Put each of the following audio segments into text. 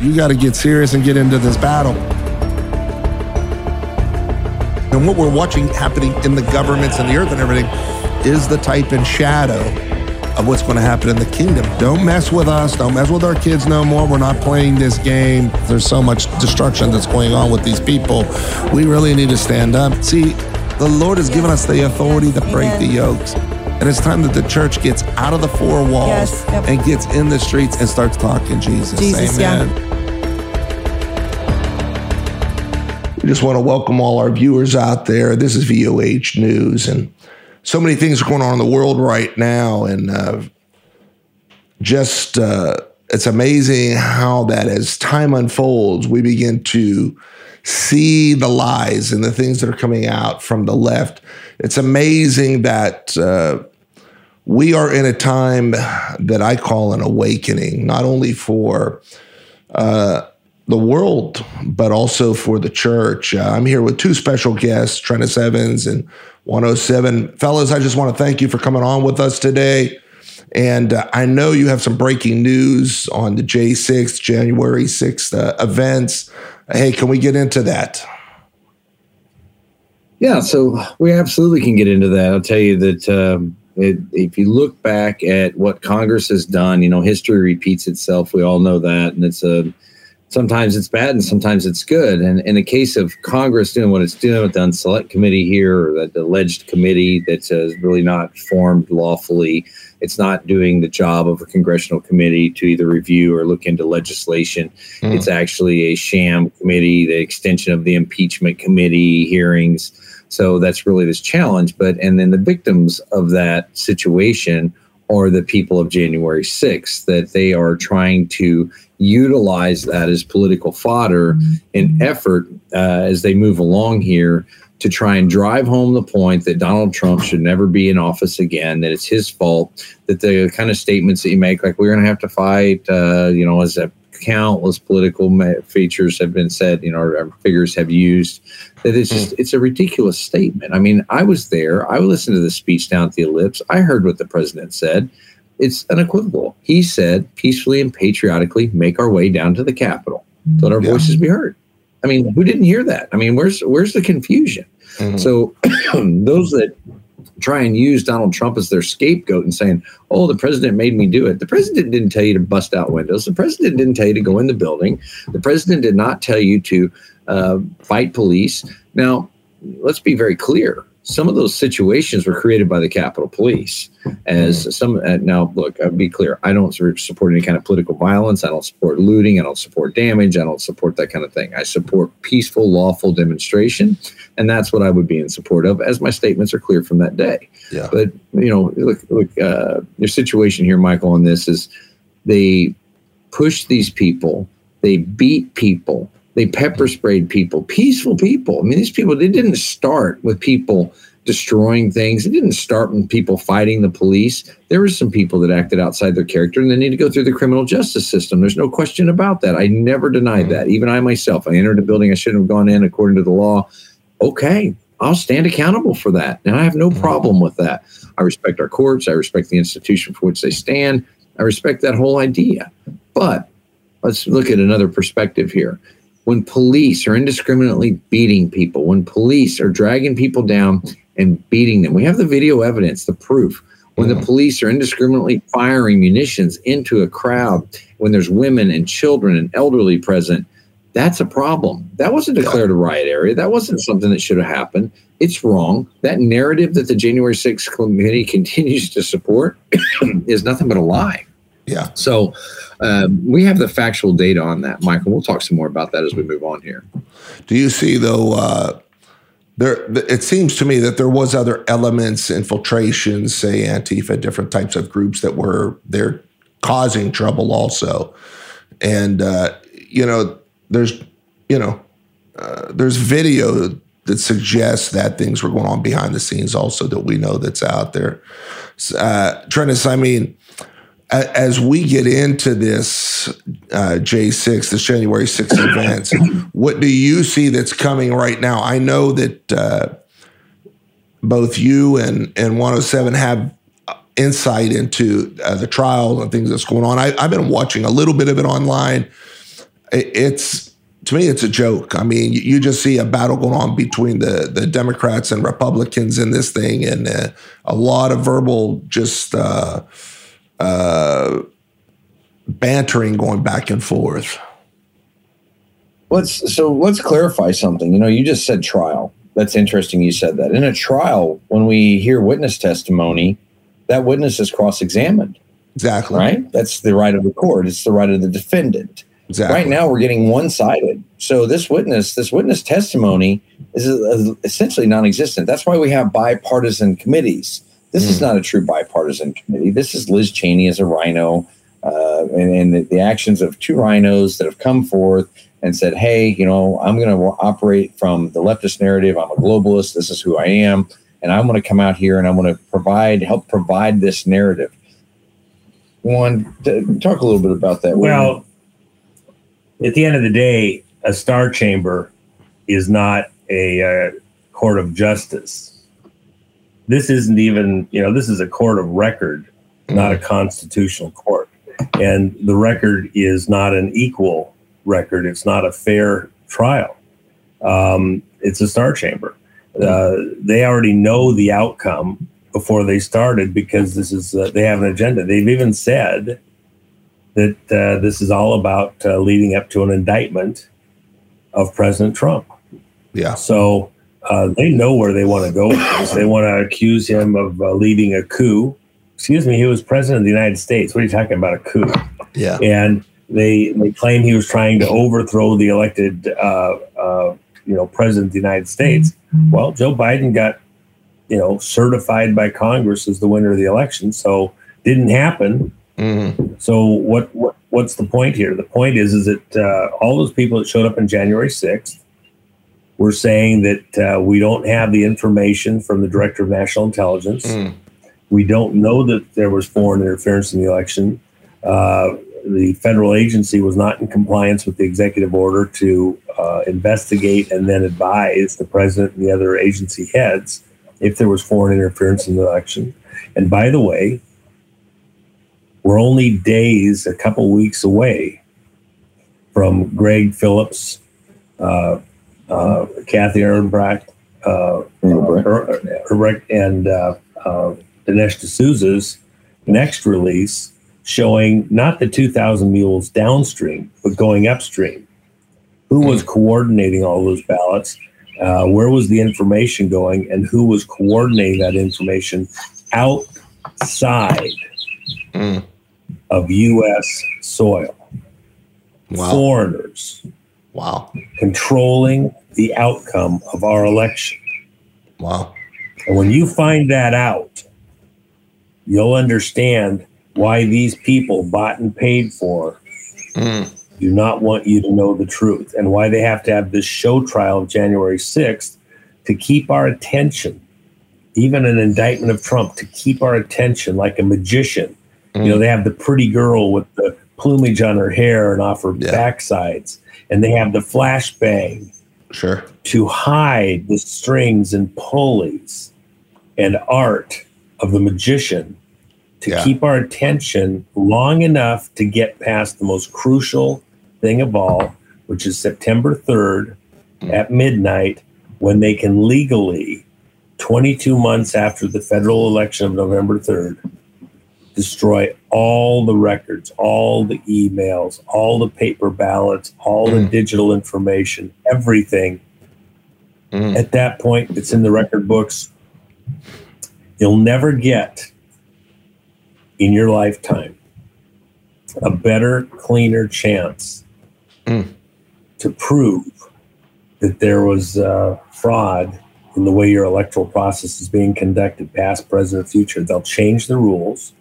You got to get serious and get into this battle. And what we're watching happening in the governments and the earth and everything is the type and shadow of what's going to happen in the kingdom. Don't mess with us. Don't mess with our kids no more. We're not playing this game. There's so much destruction that's going on with these people. We really need to stand up. See, the Lord has given us the authority to break the yokes. And it's time that the church gets out of the four walls yes, yep. and gets in the streets and starts talking Jesus. Jesus Amen. Yeah. We just want to welcome all our viewers out there. This is VOH News, and so many things are going on in the world right now, and uh, just uh, it's amazing how that as time unfolds, we begin to see the lies and the things that are coming out from the left. It's amazing that uh, we are in a time that I call an awakening, not only for uh, the world, but also for the church. Uh, I'm here with two special guests, Treniss Evans and 107. Fellas, I just want to thank you for coming on with us today. And uh, I know you have some breaking news on the J6, January 6th uh, events. Hey, can we get into that? Yeah, so we absolutely can get into that. I'll tell you that um, it, if you look back at what Congress has done, you know, history repeats itself. We all know that. And it's a sometimes it's bad and sometimes it's good. And in the case of Congress doing what it's doing with the unselect committee here, or the alleged committee that's uh, really not formed lawfully, it's not doing the job of a congressional committee to either review or look into legislation. Mm. It's actually a sham committee, the extension of the impeachment committee hearings. So that's really this challenge. But and then the victims of that situation are the people of January 6th, that they are trying to utilize that as political fodder mm-hmm. in effort uh, as they move along here to try and drive home the point that Donald Trump should never be in office again, that it's his fault, that the kind of statements that you make, like we're going to have to fight, uh, you know, as a countless political features have been said, you know, our figures have used, that it's just, it's a ridiculous statement. I mean, I was there. I listened to the speech down at the ellipse. I heard what the president said it's unequivocal. He said, peacefully and patriotically make our way down to the Capitol. Let our yeah. voices be heard. I mean, who didn't hear that? I mean, where's where's the confusion? Mm-hmm. So those that try and use Donald Trump as their scapegoat and saying, "Oh, the president made me do it." The president didn't tell you to bust out windows. The president didn't tell you to go in the building. The president did not tell you to uh, fight police. Now, let's be very clear some of those situations were created by the Capitol Police. As mm. some uh, now, look, I'll be clear. I don't support any kind of political violence. I don't support looting. I don't support damage. I don't support that kind of thing. I support peaceful, lawful demonstration, and that's what I would be in support of. As my statements are clear from that day. Yeah. But you know, look, look, uh, your situation here, Michael, on this is they push these people, they beat people they pepper sprayed people, peaceful people. I mean, these people, they didn't start with people destroying things. It didn't start with people fighting the police. There were some people that acted outside their character and they need to go through the criminal justice system. There's no question about that. I never denied that. Even I myself, I entered a building I shouldn't have gone in according to the law. Okay, I'll stand accountable for that. And I have no mm-hmm. problem with that. I respect our courts. I respect the institution for which they stand. I respect that whole idea. But let's look at another perspective here when police are indiscriminately beating people, when police are dragging people down and beating them. We have the video evidence, the proof. When the mm-hmm. police are indiscriminately firing munitions into a crowd, when there's women and children and elderly present, that's a problem. That wasn't declared a riot area. That wasn't something that should have happened. It's wrong. That narrative that the January 6th committee continues to support is nothing but a lie. Yeah. So um, we have the factual data on that, Michael. We'll talk some more about that as we move on here. Do you see though? Uh, there, it seems to me that there was other elements, infiltrations, say Antifa, different types of groups that were there causing trouble also, and uh, you know, there's, you know, uh, there's video that suggests that things were going on behind the scenes also that we know that's out there. Uh, Treniss, I mean, as we get into this uh, J6, this January 6th event, what do you see that's coming right now? I know that uh, both you and, and 107 have insight into uh, the trial and things that's going on. I, have been watching a little bit of it online. it's to me, it's a joke. I mean, you, you, just see a battle going on between the the Democrats and Republicans in this thing, and uh, a lot of verbal just uh, bantering going back and forth. Let's so let's clarify something. You know, you just said trial. That's interesting. You said that in a trial, when we hear witness testimony, that witness is cross-examined. Exactly. Right. That's the right of the court. It's the right of the defendant. Exactly. Right now, we're getting one sided. So this witness, this witness testimony is essentially non-existent. That's why we have bipartisan committees. This mm. is hmm. not a true bipartisan committee. This is Liz Cheney as a rhino, uh, and, and the, the, actions of two rhinos that have come forth and said, "Hey, you know, I'm going to operate from the leftist narrative. I'm a globalist. This is who I am, and I'm going to come out here and I'm going to provide, help provide this narrative." Juan, talk a little bit about that. Well at the end of the day, a star chamber is not a, uh, court of justice. This isn't even, you know, this is a court of record, not a mm-hmm. constitutional court. And the record is not an equal record, it's not a fair trial. Um, it's a star chamber. Uh, they already know the outcome before they started because this is uh, they have an agenda. They've even said that uh, this is all about uh, leading up to an indictment of President Trump. Yeah. So uh, they know where they want to go. They want to accuse him of uh, leading a coup. Excuse me, he was president of the United States. What are you talking about, a coup? Yeah. And they they claim he was trying to overthrow the elected, uh, uh, you know, president of the United States. Well, Joe Biden got, you know, certified by Congress as the winner of the election, so didn't happen Mm-hmm. So what, what what's the point here? The point is is that uh, all those people that showed up on January sixth were saying that uh, we don't have the information from the director of national intelligence. Mm. We don't know that there was foreign interference in the election. Uh, the federal agency was not in compliance with the executive order to uh, investigate and then advise the president and the other agency heads if there was foreign interference in the election. And by the way, we're only days, a couple weeks away from Greg Phillips, uh, uh, Kathy Engelbrecht, uh, and uh, uh, Dinesh D'Souza's next release showing not the 2,000 mules downstream, but going upstream. Who was coordinating all those ballots? Uh, where was the information going? And who was coordinating that information outside mm. of U.S. soil. Wow. Foreigners. Wow. Controlling the outcome of our election. Wow. And when you find that out, you'll understand why these people bought and paid for mm. do not want you to know the truth and why they have to have this show trial of January 6th to keep our attention, even an indictment of Trump, to keep our attention like a magician Mm. You know, they have the pretty girl with the plumage on her hair and off her yeah. backsides, and they have the flashbang. Sure. To hide the strings and pulleys and art of the magician to yeah. keep our attention long enough to get past the most crucial thing of all, which is September 3rd mm. at midnight, when they can legally, 22 months after the federal election of November 3rd, destroy all the records, all the emails, all the paper ballots, all mm. the digital information, everything. Mm. At that point, it's in the record books. You'll never get in your lifetime a better, cleaner chance mm. to prove that there was uh, fraud in the way your electoral process is being conducted, past, present, future. They'll change the rules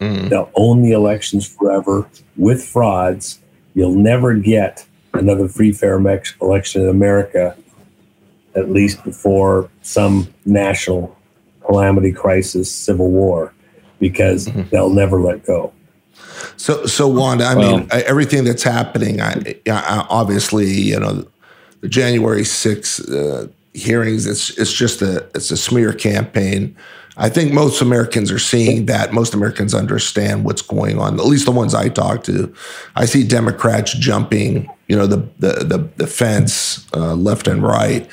Mm. They'll own the elections forever with frauds. You'll never get another free, fair election in America, at least before some national calamity, crisis, civil war, because mm-hmm. they'll never let go. So, so Wanda, I well, mean, everything that's happening, I, I, obviously, you know, the January 6th uh, hearings, it's it's just a it's a smear campaign I think most Americans are seeing that. Most Americans understand what's going on. At least the ones I talk to, I see Democrats jumping, you know, the the the, the fence uh, left and right.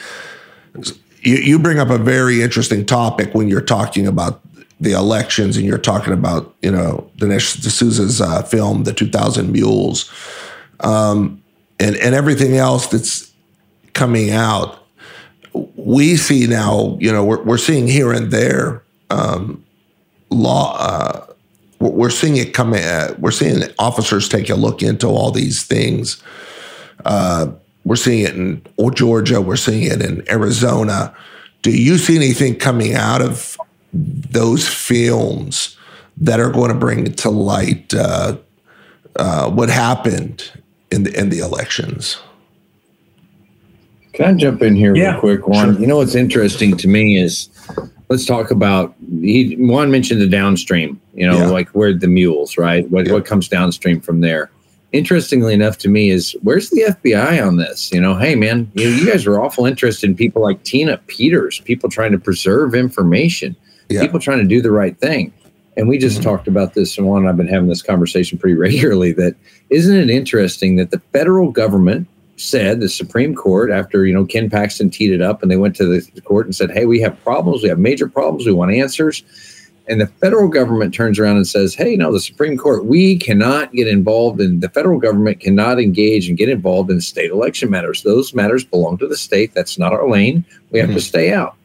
You, you bring up a very interesting topic when you're talking about the elections and you're talking about, you know, Dinesh D'Souza's uh, film, The 2000 Mules, um, and and everything else that's coming out. We see now, you know, we're, we're seeing here and there um, law. Uh, we're seeing it come. Uh, we're seeing officers take a look into all these things. Uh, we're seeing it in Georgia. We're seeing it in Arizona. Do you see anything coming out of those films that are going to bring to light uh, uh, what happened in the in the elections? Can I jump in here Yeah, real quick, Juan? sure. You know what's interesting to me is let's talk about he Juan mentioned the downstream, you know, Yeah. like where the mules, right? What Yeah. what comes downstream from there. Interestingly enough to me is where's the FBI on this? You know, hey man, you, you guys are awful interested in people like Tina Peters, people trying to preserve information, Yeah. people trying to do the right thing. And we just Mhm. talked about this, and Juan and I've been having this conversation pretty regularly. That isn't it interesting that the federal government said the Supreme Court after you know Ken Paxton teed it up and they went to the court and said, "Hey, we have problems. We have major problems. We want answers." And the federal government turns around and says, "Hey, no, the Supreme Court, we cannot get involved in the federal government cannot engage and get involved in state election matters. Those matters belong to the state. That's not our lane. We have to mm-hmm. stay out."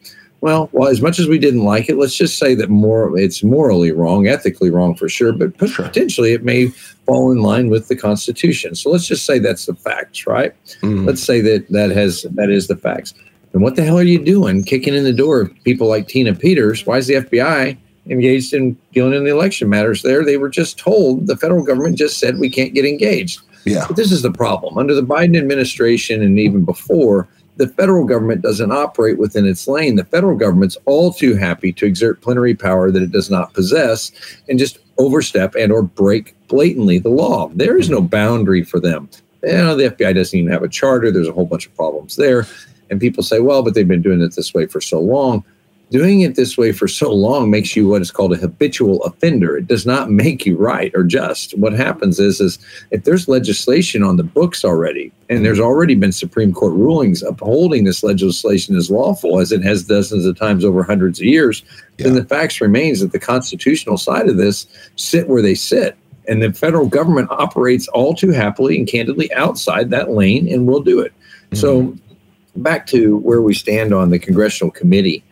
Well, well, as much as we didn't like it, let's just say that more it's morally wrong, ethically wrong for sure, but potentially it may fall in line with the Constitution. So let's just say that's the facts, right? Mm. Let's say that that has that is the facts. And what the hell are you doing, kicking in the door of people like Tina Peters? Why is the FBI engaged in dealing in the election matters? There, they were just told the federal government just said we can't get engaged. Yeah. But this is the problem. Under the Biden administration and even before, the federal government doesn't operate within its lane. The federal government's all too happy to exert plenary power that it does not possess and just overstep and or break blatantly the law. There is no boundary for them. You know, the FBI doesn't even have a charter. There's a whole bunch of problems there. And people say, well, but they've been doing it this way for so long. Doing it this way for so long makes you what is called a habitual offender. It does not make you right or just. What happens is, is if there's legislation on the books already, and there's already been Supreme Court rulings upholding this legislation as lawful, as it has dozens of times over hundreds of years, then the facts remains that the constitutional side of this sit where they sit. And the federal government operates all too happily and candidly outside that lane and will do it. So mm-hmm. back to where we stand on the congressional committee.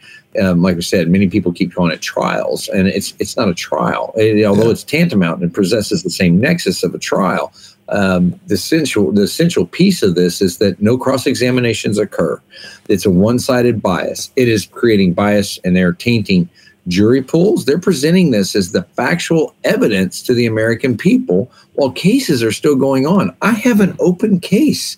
Um, like I said, many people keep calling it trials, and it's it's not a trial. It- although Yeah. it's tantamount and possesses the same nexus of a trial, um, the essential the essential piece of this is that no cross examinations occur. It's a one sided bias. It is creating bias, and they're tainting jury pools. They're presenting this as the factual evidence to the American people while cases are still going on. I have an open case.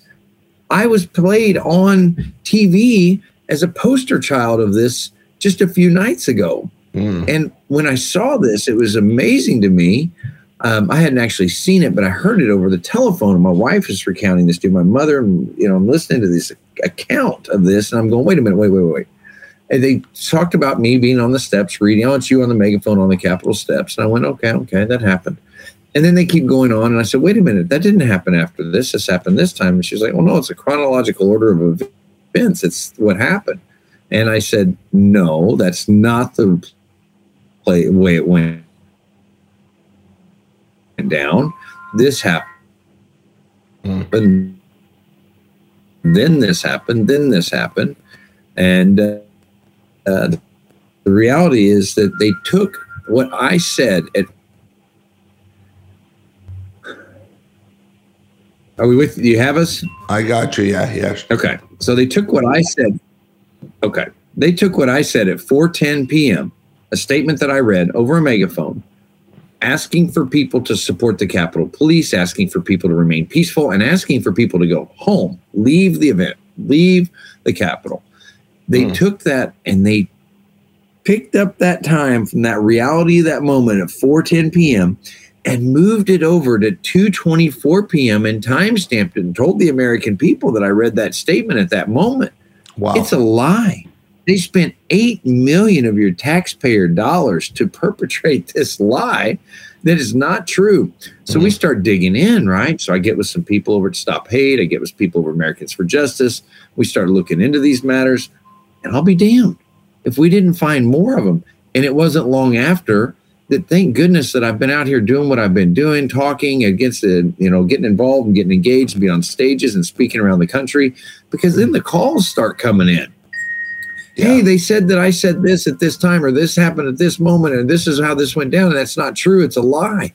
I was played on TV as a poster child of this just a few nights ago. Mm. And when I saw this, it was amazing to me. Um, I hadn't actually seen it, but I heard it over the telephone. And my wife is recounting this to my mother. And, you know, I'm listening to this account of this, and I'm going, wait a minute, wait, wait, wait. And they talked about me being on the steps reading, oh, it's you on the megaphone on the Capitol steps. And I went, okay, okay, that happened. And then they keep going on. And I said, wait a minute, that didn't happen after this. This happened this time. And she's like, well, no, it's a chronological order of events. It's what happened. And I said, no, that's not the play, way it went down. This happened. Mm. Then this happened. Then this happened. And uh, uh, the reality is that they took what I said at. Are we with? Do you have us? I got you. Yeah. Yeah. Okay. So they took what I said. Okay. They took what I said at 4:10 p.m., a statement that I read over a megaphone, asking for people to support the Capitol Police, asking for people to remain peaceful, and asking for people to go home, leave the event, leave the Capitol. They Hmm. took that and they picked up that time from that reality of that moment at 4:10 p.m. and moved it over to 2:24 p.m. and time stamped it and told the American people that I read that statement at that moment. Wow. It's a lie. They spent eight million of your taxpayer dollars to perpetrate this lie that is not true. So mm-hmm. we start digging in, right? So I get with some people over at Stop Hate. I get with people over Americans for Justice. We start looking into these matters, and I'll be damned if we didn't find more of them. And it wasn't long after that. Thank goodness that I've been out here doing what I've been doing, talking against the, you know, getting involved and getting engaged and being on stages and speaking around the country, because then the calls start coming in yeah. hey, they said that I said this at this time, or this happened at this moment, and this is how this went down. And that's not true. It's a lie.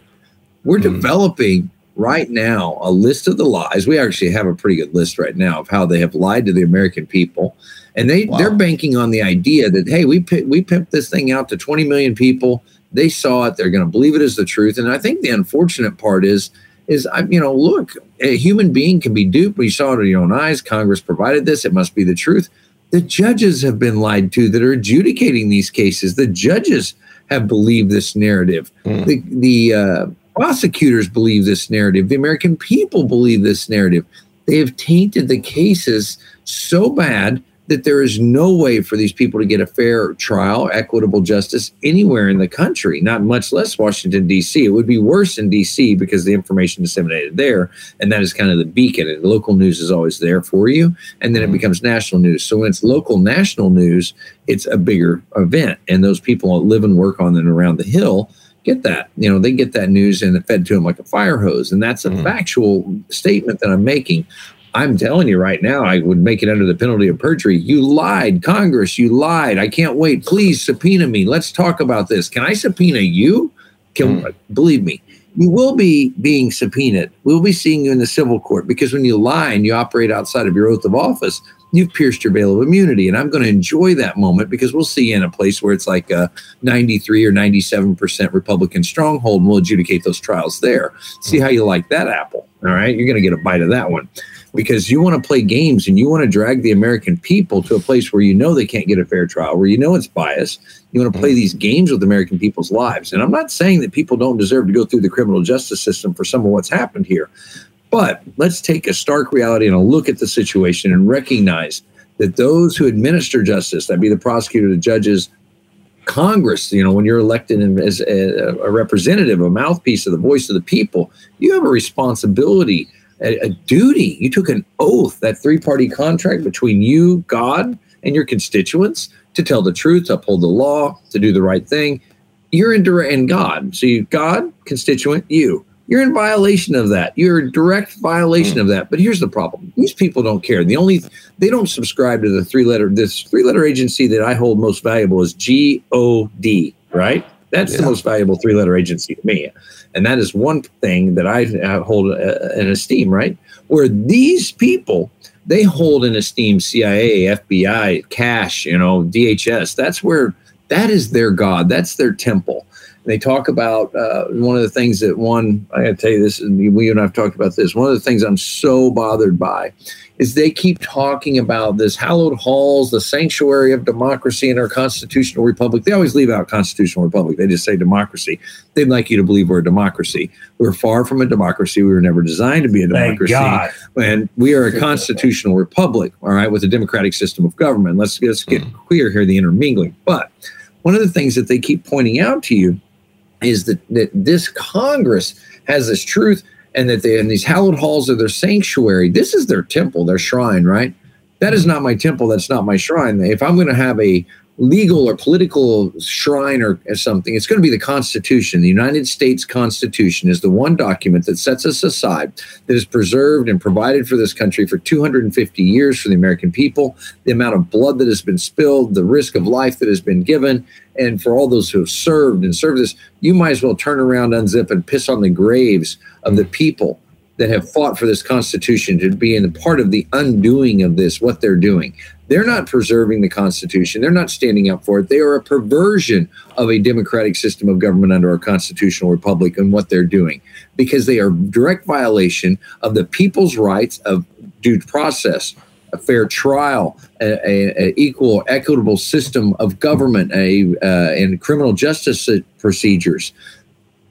We're mm. developing right now a list of the lies. We actually have a pretty good list right now of how they have lied to the American people. And they, wow. they're banking on the idea that, hey, we, we pimped this thing out to 20 million people. They saw it. They're going to believe it as the truth. And I think the unfortunate part is, is I, you know, look, a human being can be duped. We saw it with your own eyes. Congress provided this. It must be the truth. The judges have been lied to that are adjudicating these cases. The judges have believed this narrative. Mm. The, the uh, prosecutors believe this narrative. The American people believe this narrative. They have tainted the cases so bad that there is no way for these people to get a fair trial, equitable justice anywhere in the country, not much less Washington, D.C. It would be worse in D.C. because the information disseminated there, and that is kind of the beacon. And local news is always there for you, and then it mm-hmm. becomes national news. So when it's local national news, it's a bigger event, and those people that live and work on and around the hill get that. You know, they get that news and it fed to them like a fire hose. And that's a mm. factual statement that I'm making. I'm telling you right now, I would make it under the penalty of perjury. You lied, Congress. You lied. I can't wait. Please subpoena me. Let's talk about this. Can I subpoena you? Can, mm. Believe me, you will be being subpoenaed. We'll be seeing you in the civil court because when you lie and you operate outside of your oath of office, you've pierced your veil of immunity. And I'm going to enjoy that moment because we'll see you in a place where it's like a 93 or 97% Republican stronghold and we'll adjudicate those trials there. See how you like that apple. All right. You're going to get a bite of that one because you want to play games and you want to drag the American people to a place where you know they can't get a fair trial, where you know it's biased. You want to play mm-hmm. these games with American people's lives. And I'm not saying that people don't deserve to go through the criminal justice system for some of what's happened here. But let's take a stark reality and a look at the situation and recognize that those who administer justice, that be the prosecutor, the judges, Congress, you know, when you're elected as a, a representative, a mouthpiece of the voice of the people, you have a responsibility a, a duty. You took an oath, that three party contract between you, God, and your constituents to tell the truth, to uphold the law, to do the right thing. You're in direct, and God. So you, God, constituent, you. You're in violation of that. You're in direct violation of that. But here's the problem: these people don't care. The only they don't subscribe to the three letter this three letter agency that I hold most valuable is G O D. Right? That's yeah. the most valuable three letter agency to me. And that is one thing that I hold uh, in esteem, right? Where these people, they hold in esteem CIA, FBI, cash, you know, DHS. That's where that is their God. That's their temple. they talk about uh, one of the things that Juan, I got to tell you this, and we and I've talked about this. One of the things I'm so bothered by is they keep talking about this hallowed halls, the sanctuary of democracy in our constitutional republic. They always leave out constitutional republic. They just say democracy. They'd like you to believe we're a democracy. We're far from a democracy. We were never designed to be a democracy. And we are a constitutional republic, all right, with a democratic system of government. Let's, let's get mm. clear here the intermingling. But one of the things that they keep pointing out to you is that, that this Congress has this truth and that they in these hallowed halls of their sanctuary. This is their temple, their shrine, right? That is mm-hmm. not my temple. That's not my shrine. If I'm going to have a legal or political shrine or, something, it's going to be the Constitution. The United States Constitution is the one document that sets us aside, that is preserved and provided for this country for 250 years for the American people. The amount of blood that has been spilled, the risk of life that has been given, and for all those who have served and served this, you might as well turn around, unzip, and piss on the graves of the people that have fought for this Constitution to be in part of the undoing of this, what they're doing. They're not preserving the Constitution. They're not standing up for it. They are a perversion of a democratic system of government under our constitutional republic and what they're doing because they are direct violation of the people's rights of due process, a fair trial, a, equal, equitable system of government, a uh, and criminal justice procedures.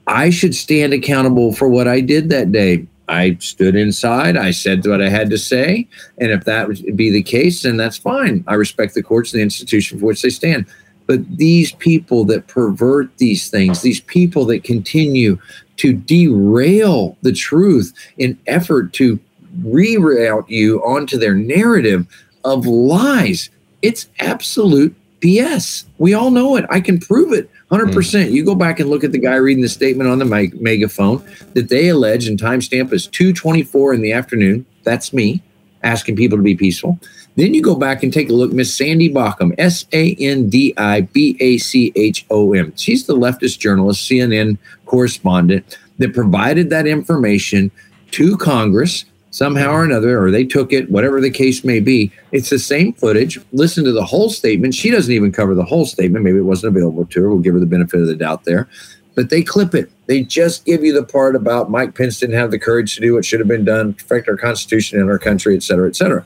I should stand accountable for what I did that day. I stood inside. I said what I had to say. And if that would be the case, then that's fine. I respect the courts and the institution for which they stand. But these people that pervert these things, these people that continue to derail the truth in effort to reroute you onto their narrative of lies, it's absolute BS. We all know it. I can prove it 100%. Mm. You go back and look at the guy reading the statement on the meg- megaphone that they allege and timestamp is 224 in the afternoon. That's me asking people to be peaceful. Then you go back and take a look, Miss Sandi Bachom, S A N D I B A C H O M. She's the leftist journalist, CNN correspondent that provided that information to Congress somehow or another, or they took it, whatever the case may be. It's the same footage. Listen to the whole statement. She doesn't even cover the whole statement. Maybe it wasn't available to her. We'll give her the benefit of the doubt there. But they clip it. They just give you the part about Mike Pence didn't have the courage to do what should have been done, protect our Constitution and our country, et cetera, et cetera.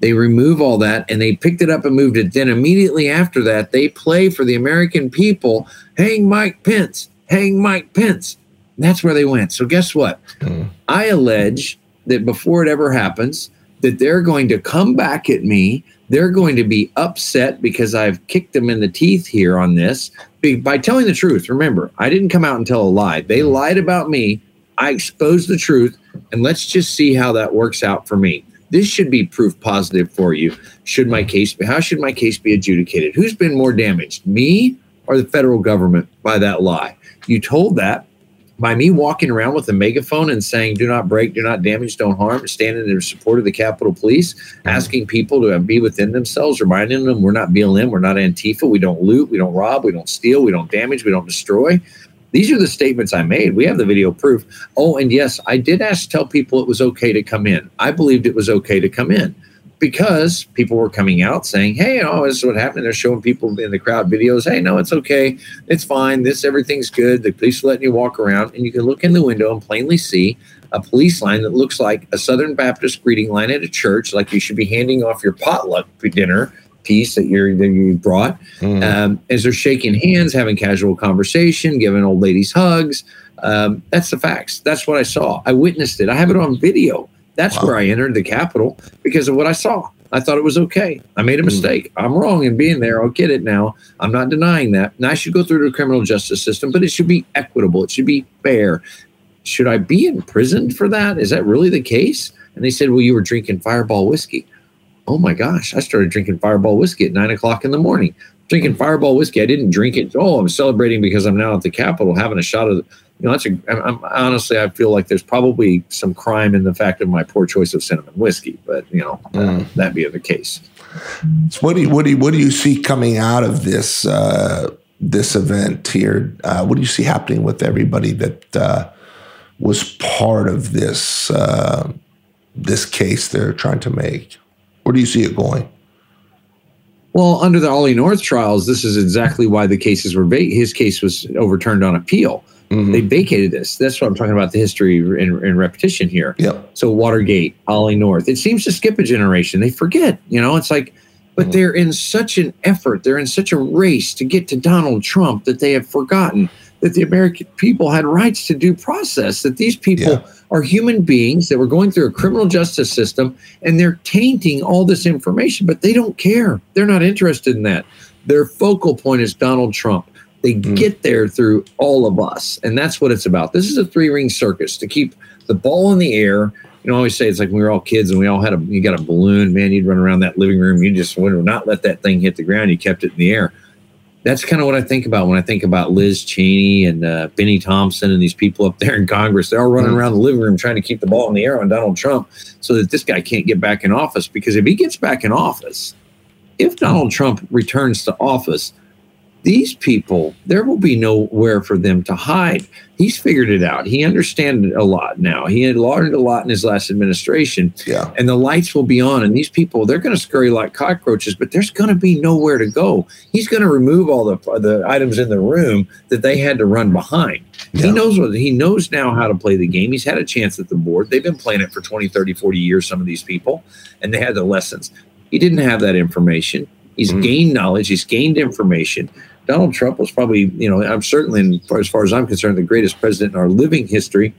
They remove all that and they picked it up and moved it. Then immediately after that, they play for the American people hang Mike Pence, hang Mike Pence. And that's where they went. So guess what? Mm. I allege that before it ever happens, that they're going to come back at me. They're going to be upset because I've kicked them in the teeth here on this by telling the truth. Remember, I didn't come out and tell a lie. They mm. lied about me. I exposed the truth, and let's just see how that works out for me. This should be proof positive for you. Should my case be, how should my case be adjudicated? Who's been more damaged, me or the federal government by that lie? You told that by me walking around with a megaphone and saying, do not break, do not damage, don't harm, standing in support of the Capitol Police, mm-hmm. asking people to be within themselves, reminding them we're not BLM, we're not Antifa, we don't loot, we don't rob, we don't steal, we don't damage, we don't destroy. These are the statements I made. We have the video proof. Oh, and yes, I did ask tell people it was okay to come in. I believed it was okay to come in because people were coming out saying, "Hey, oh, this is what happened." They're showing people in the crowd videos. Hey, no, it's okay, it's fine. This everything's good. The police are letting you walk around, and you can look in the window and plainly see a police line that looks like a Southern Baptist greeting line at a church, like you should be handing off your potluck dinner piece that you're that you brought. Mm. Um, as they're shaking hands, having casual conversation, giving old ladies hugs. Um, that's the facts. That's what I saw. I witnessed it. I have it on video. That's wow. where I entered the Capitol because of what I saw. I thought it was okay. I made a hmm. mistake. I'm wrong in being there. I'll get it now. I'm not denying that. And I should go through the criminal justice system, but it should be equitable. It should be fair. Should I be imprisoned for that? Is that really the case? And they said, well, you were drinking fireball whiskey. Oh my gosh, I started drinking fireball whiskey at nine o'clock in the morning. Drinking fireball whiskey. I didn't drink it. Oh, I'm celebrating because I'm now at the Capitol having a shot of know, that's a. I'm, honestly, I feel like there's probably some crime in the fact of my poor choice of cinnamon whiskey, but you know, mm. uh, that being the case. So what do you what do you, what do you see coming out of this uh, this event here? Uh, what do you see happening with everybody that uh, was part of this uh, this case they're trying to make? Where do you see it going? Well, under the Ollie North trials, this is exactly why the cases were va- his case was overturned on appeal Mm-hmm. They vacated this. That's what I'm talking about the history and, repetition here. Yep. So Watergate, Ollie North. It seems to skip a generation. They forget, you know, it's like, but mm-hmm. they're in such an effort, they're in such a race to get to Donald Trump that they have forgotten that the American people had rights to due process, that these people yeah. are human beings that were going through a criminal justice system and they're tainting all this information, but they don't care. They're not interested in that. Their focal point is Donald Trump. They mm. get there through all of us. And that's what it's about. This is a three ring circus to keep the ball in the air. You know, I always say it's like when we were all kids and we all had a, you got a balloon, man, you'd run around that living room. You just would not let that thing hit the ground. You kept it in the air. That's kind of what I think about when I think about Liz Cheney and uh, Bennie Thompson and these people up there in Congress. They're all running mm. around the living room trying to keep the ball in the air on Donald Trump so that this guy can't get back in office. Because if he gets back in office, if Donald Trump returns to office, these people, there will be nowhere for them to hide. He's figured it out. He understands a lot now. He had learned a lot in his last administration. Yeah. And the lights will be on. And these people, they're going to scurry like cockroaches, but there's going to be nowhere to go. He's going to remove all the the items in the room that they had to run behind. Yeah. He knows what he knows now how to play the game. He's had a chance at the board. They've been playing it for 20, 30, 40 years, some of these people, and they had the lessons. He didn't have that information. He's mm-hmm. gained knowledge. He's gained information. Donald Trump was probably, you know, I'm certainly, as far as I'm concerned, the greatest president in our living history.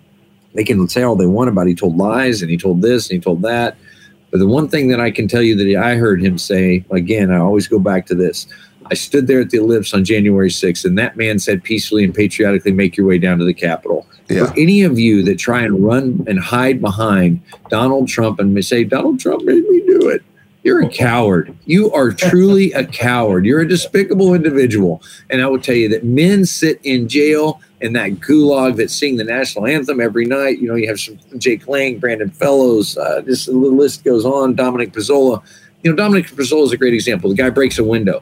they can say all they want about he told lies and he told this and he told that. But the one thing that I can tell you that I heard him say, again, I always go back to this. I stood there at the ellipse on January 6th, and that man said, peacefully and patriotically, make your way down to the Capitol. Yeah. For any of you that try and run and hide behind Donald Trump and say, Donald Trump made me do it, you're a coward. You are truly a coward. You're a despicable individual. And I will tell you that men sit in jail in that gulag that sing the national anthem every night. You know, you have some Jake Lang, Brandon Fellows, uh, just the list goes on. Dominic Pezzola. You know, Dominic Pezzola is a great example. The guy breaks a window.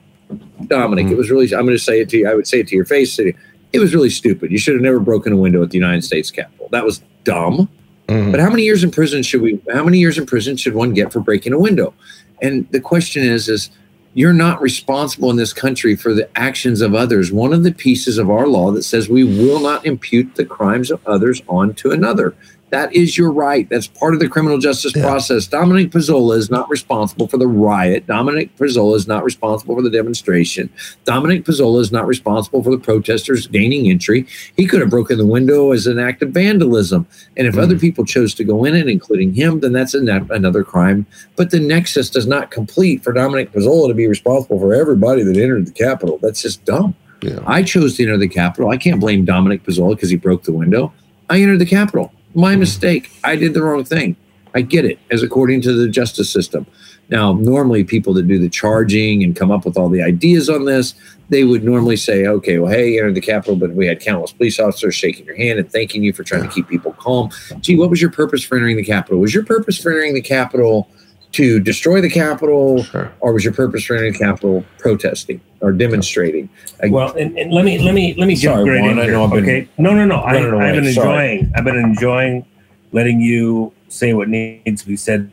Dominic, Mhm. it was really, I'm going to say it to you. I would say it to your face. It was really stupid. You should have never broken a window at the United States Capitol. That was dumb. Mhm. But how many years in prison should we? How many years in prison should one get for breaking a window? And the question is, is you're not responsible in this country for the actions of others. One of the pieces of our law that says we will not impute the crimes of others onto another. That is your right. That's part of the criminal justice Yeah. process. Dominic Pezzola is not responsible for the riot. Dominic Pezzola is not responsible for the demonstration. Dominic Pezzola is not responsible for the protesters gaining entry. He could have broken the window as an act of vandalism. And if Mm. other people chose to go in it, including him, then that's an, another crime. But the nexus does not complete for Dominic Pezzola to be responsible for everybody that entered the Capitol. That's just dumb. Yeah. I chose to enter the Capitol. I can't blame Dominic Pezzola because he broke the window. I entered the Capitol. My mistake. I did the wrong thing. I get it, as according to the justice system. Now, normally people that do the charging and come up with all the ideas on this, they would normally say, okay, well, hey, you entered the Capitol, but we had countless police officers shaking your hand and thanking you for trying to keep people calm. Gee, what was your purpose for entering the Capitol? Was your purpose for entering the Capitol to destroy the Capitol, Sure. or was your purpose for entering the Capitol protesting or demonstrating? Well, and, and let me let me let me Sorry, jump right Juan, in I here. know I've been okay, no, no, no. I, I've been Sorry. enjoying. I've been enjoying letting you say what needs to be said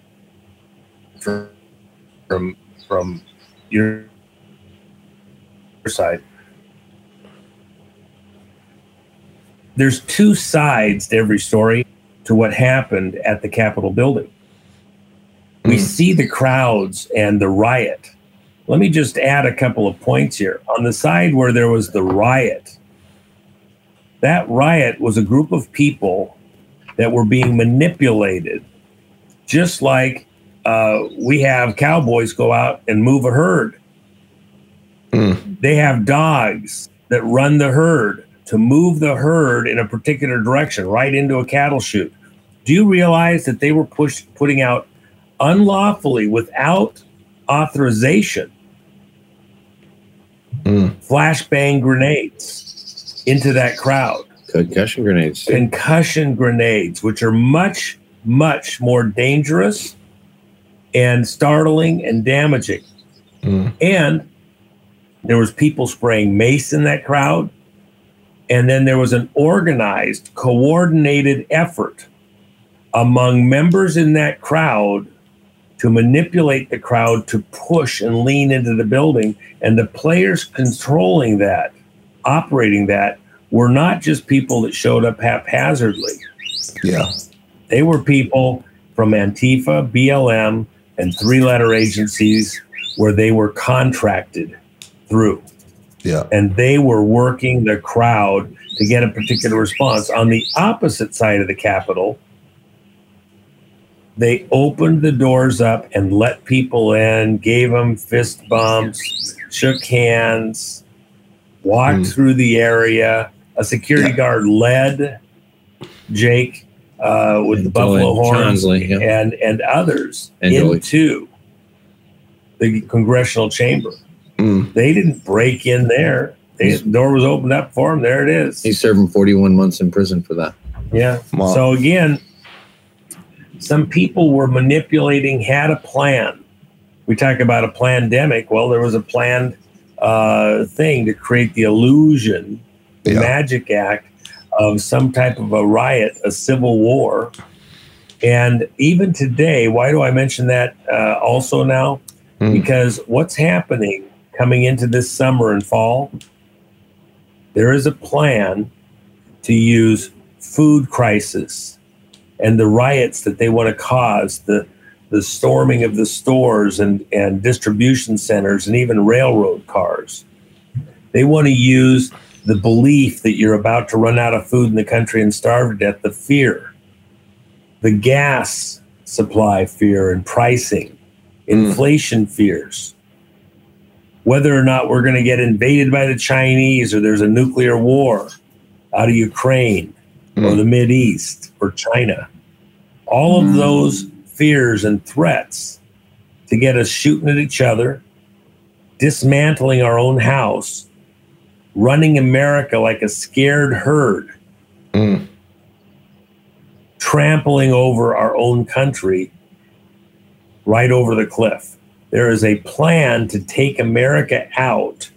from from from your side. There's two sides to every story to what happened at the Capitol building. We Mm. see the crowds and the riot. Let me just add a couple of points here. On the side where there was the riot, that riot was a group of people that were being manipulated, just like uh, we have cowboys go out and move a herd. Mm. They have dogs that run the herd to move the herd in a particular direction, right into a cattle chute. Do you realize that they were push, putting out unlawfully, without authorization, Mm. flashbang grenades into that crowd? concussion grenades. concussion grenades, which are much, much more dangerous and startling and damaging. Mm. And there was people spraying mace in that crowd. And then there was an organized, coordinated effort among members in that crowd to manipulate the crowd to push and lean into the building. And the players controlling that, operating that, were not just people that showed up haphazardly. Yeah. They were people from Antifa, BLM, and three letter agencies where they were contracted through. Yeah. And they were working the crowd to get a particular response. On the opposite side of the Capitol, they opened the doors up and let people in, gave them fist bumps, shook hands, walked Mm. through the area. A security Yeah. guard led Jake uh, with the And buffalo Joey horns yeah. and and others And into the congressional chamber. Mm. They didn't break in there. They, the door was opened up for him. There it is. He's serving 41 months in prison for that. Yeah. Wow. So again, some people were manipulating, had a plan. We talk about a pandemic. Well, there was a planned uh, thing to create the illusion, the Yeah. magic act of some type of a riot, a civil war. And even today, why do I mention that uh, also now? Mm. Because what's happening coming into this summer and fall, there is a plan to use food crisis and the riots that they want to cause, the the storming of the stores and, and distribution centers and even railroad cars. They want to use the belief that you're about to run out of food in the country and starve to death, the fear the gas supply fear and pricing, hmm. inflation fears, whether or not we're going to get invaded by the Chinese or there's a nuclear war out of Ukraine hmm. or the Mid East or China. All of those fears and threats to get us shooting at each other, dismantling our own house, running America like a scared herd, Mm. trampling over our own country right over the cliff. There is a plan to take America out,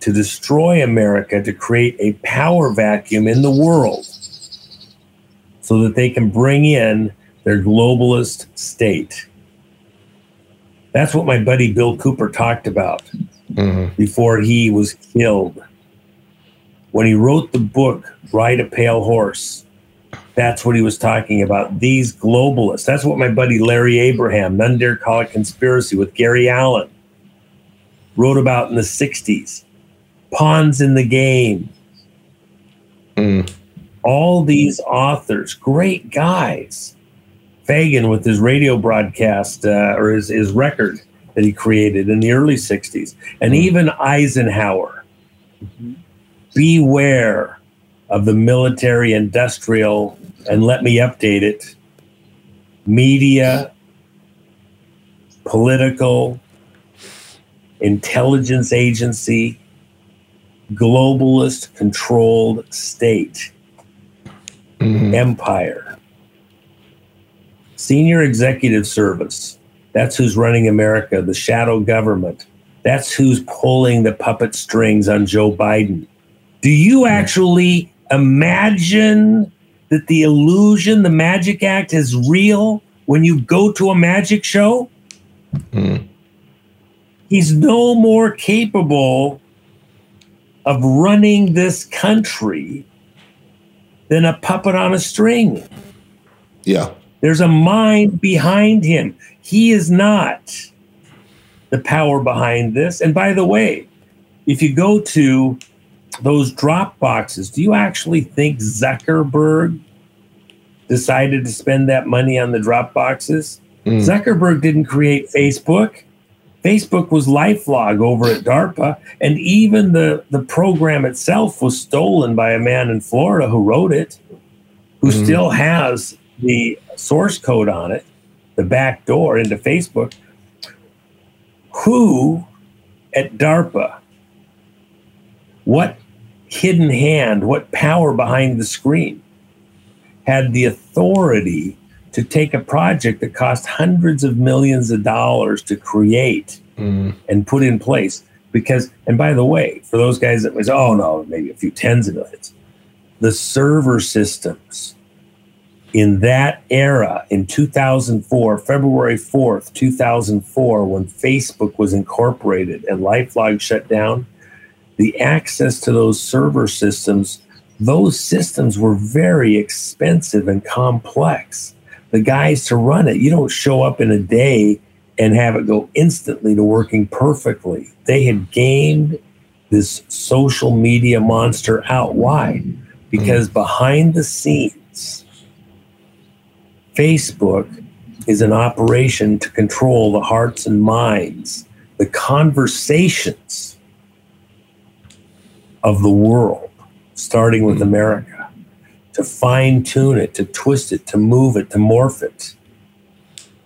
to destroy America, to create a power vacuum in the world so that they can bring in their globalist state. That's what my buddy Bill Cooper talked about Mhm. before he was killed. When he wrote the book, Ride a Pale Horse, that's what he was talking about. These globalists. That's what my buddy Larry Abraham, None Dare Call It Conspiracy with Gary Allen, wrote about in the 60s. Pawns in the game. Mm. All these authors, great guys. Fagan with his radio broadcast uh, or his, his record that he created in the early 60s, and even Eisenhower. Beware of the military industrial, and let me update it media, political, intelligence agency, globalist controlled state, Mhm. empire, senior executive service. That's who's running America, the shadow government. That's who's pulling the puppet strings on Joe Biden. Do you actually imagine that the illusion, the magic act is real when you go to a magic show? Mm. He's no more capable of running this country than a puppet on a string. Yeah. There's a mind behind him. He is not the power behind this. And by the way, if you go to those drop boxes, do you actually think Zuckerberg decided to spend that money on the drop boxes? Mm. Zuckerberg didn't create Facebook. Facebook was LifeLog over at DARPA, and even the, the program itself was stolen by a man in Florida who wrote it, who Mhm. still has the source code on it, the back door into Facebook. Who at DARPA, what hidden hand, what power behind the screen had the authority to take a project that cost hundreds of millions of dollars to create Mm. and put in place. Because, and by the way, for those guys that was, oh no, maybe a few tens of millions, the server systems in that era in 2004, February 4th, 2004, when Facebook was incorporated and Lifelog shut down, the access to those server systems, those systems were very expensive and complex. The guys to run it, you don't show up in a day and have it go instantly to working perfectly. They had gamed this social media monster out. Why? Because behind the scenes, Facebook is an operation to control the hearts and minds, the conversations of the world, starting with America, to fine tune it, to twist it, to move it, to morph it.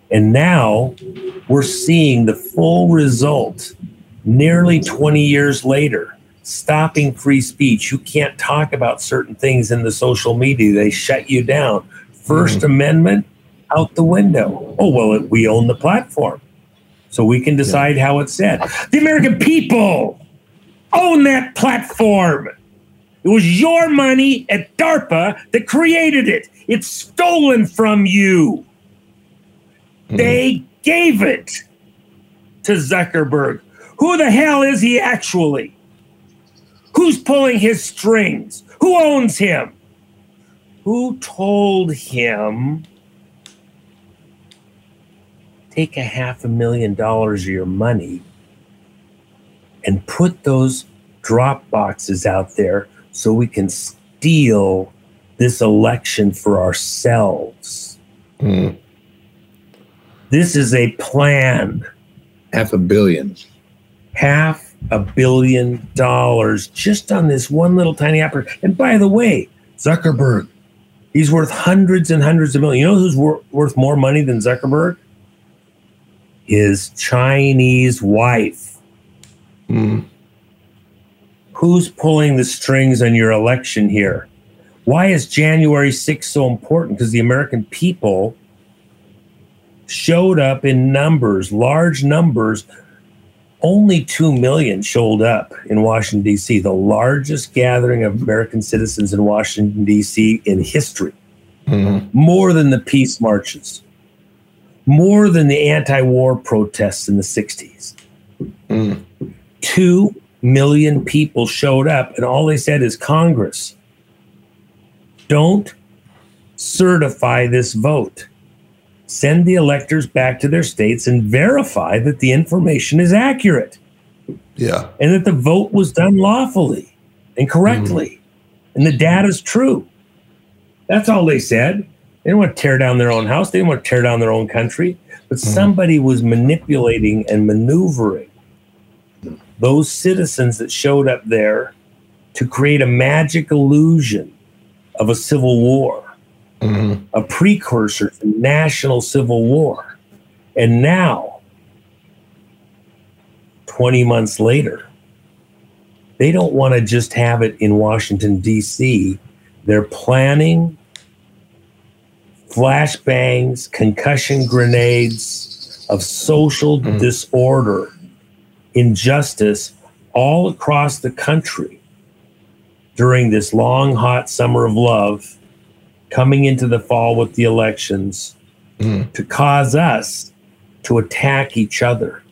And now we're seeing the full result nearly 20 years later. Stopping free speech. You can't talk about certain things in the social media, they shut you down. 1st mm-hmm. Amendment out the window. Oh, well, it, we own the platform. So we can decide how it's said. The American people own that platform. It was your money at DARPA that created it. It's stolen from you. Hmm. They gave it to Zuckerberg. Who the hell is he actually? Who's pulling his strings? Who owns him? Who told him take a half a million dollars of your money and put those drop boxes out there so we can steal this election for ourselves? Mm. This is a plan. Half a billion. Half a billion dollars just on this one little tiny operation. And by the way, Zuckerberg, he's worth hundreds and hundreds of millions. You know who's wor- worth more money than Zuckerberg? His Chinese wife. Mm. Who's pulling the strings on your election here? Why is January 6th so important? Because the American people showed up in numbers, large numbers. Only 2 million showed up in Washington, D.C., the largest gathering of American citizens in Washington, D.C. in history. Mm-hmm. More than the peace marches, more than the anti war protests in the 60s. Mm. 2 million people showed up, and all they said is Congress, don't certify this vote send the electors back to their states and verify that the information is accurate. Yeah. And that the vote was done lawfully and correctly. Mm. And the data is true. That's all they said. They didn't want to tear down their own house. They didn't want to tear down their own country. But mm. somebody was manipulating and maneuvering those citizens that showed up there to create a magic illusion of a civil war mm-hmm. a precursor to national civil war. And now, 20 months later, they don't want to just have it in Washington, D.C. They're planning flashbangs, concussion grenades of social mm-hmm. disorder, injustice all across the country during this long, hot summer of love coming into the fall with the elections mm. to cause us to attack each other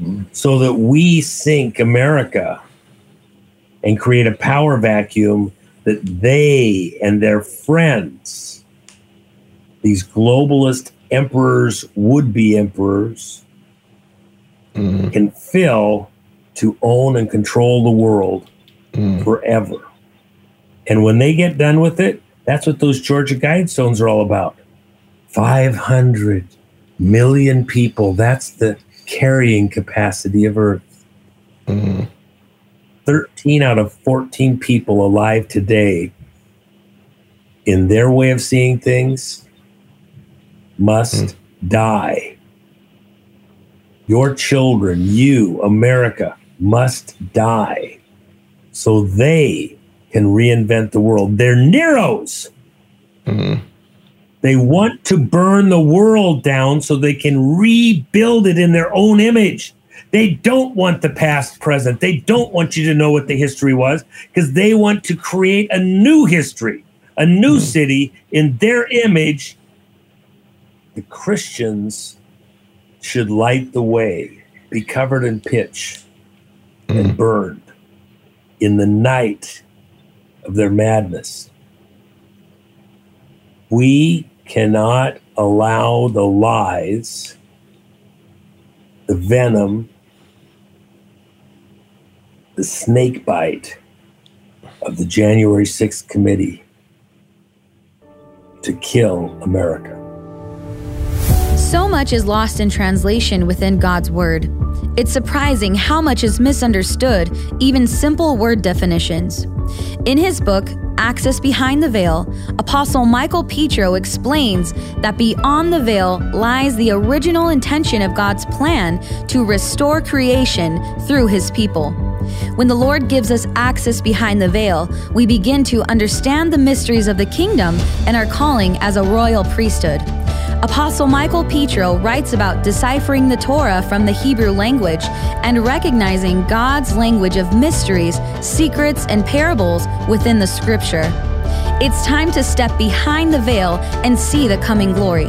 mm. so that we sink America and create a power vacuum that they and their friends, these globalist emperors, would be emperors, mm. can fill to own and control the world mm. forever. And when they get done with it, that's what those Georgia Guidestones are all about. 500 million people. That's the carrying capacity of Earth. Mm-hmm. 13 out of 14 people alive today, in their way of seeing things, must mm. die. Your children, you, America, must die so they can reinvent the world. They're Neros. Mm-hmm. They want to burn the world down so they can rebuild it in their own image. They don't want the past present. They don't want you to know what the history was because they want to create a new history, a new mm-hmm. city in their image. The Christians should light the way, be covered in pitch mm-hmm. and burned in the night of their madness. We cannot allow the lies, the venom, the snake bite of the January 6th committee to kill America. So much is lost in translation within God's Word. It's surprising how much is misunderstood, even simple word definitions. In his book, Access Behind the Veil, Apostle Michael Petro explains that beyond the veil lies the original intention of God's plan to restore creation through his people. When the Lord gives us access behind the veil, we begin to understand the mysteries of the kingdom and our calling as a royal priesthood. Apostle Michael Petro writes about deciphering the Torah from the Hebrew language and recognizing God's language of mysteries, secrets, and parables within the scripture. It's time to step behind the veil and see the coming glory.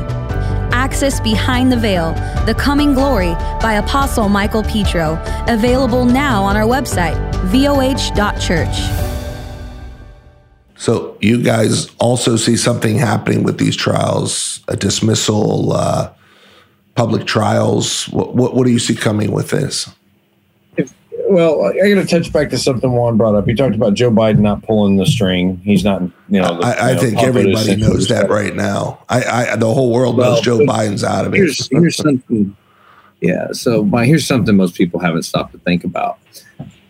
Access Behind the Veil The Coming Glory by Apostle Michael Petro, available now on our website, voh.church. So you guys also see something happening with these trials, a dismissal, uh, public trials. What, what, what do you see coming with this? If, well, I got to touch back to something Juan brought up. He talked about Joe Biden not pulling the string. He's not, you know. The, I, I you know, think everybody knows that right now. I, I the whole world well, knows Joe Biden's out of it. Here's, here's something. Yeah. So my here's something most people haven't stopped to think about.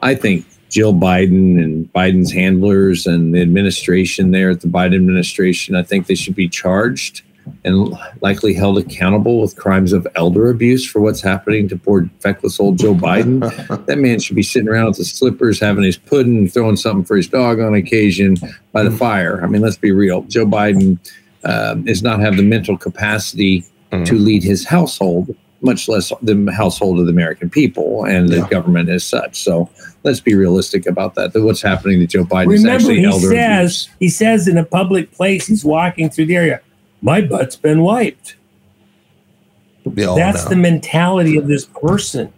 I think Jill Biden and Biden's handlers and the administration there at the Biden administration, I think they should be charged and likely held accountable with crimes of elder abuse for what's happening to poor feckless old Joe Biden. that man should be sitting around with his slippers, having his pudding, throwing something for his dog on occasion by the fire. I mean, let's be real. Joe Biden uh, does not have the mental capacity mm. to lead his household, much less the household of the American people and the yeah. government as such. So let's be realistic about that. That what's happening to Joe Biden Remember, is actually he elder says, abuse. He says in a public place, he's walking through the area my butt's been wiped. That's know. the mentality of this person.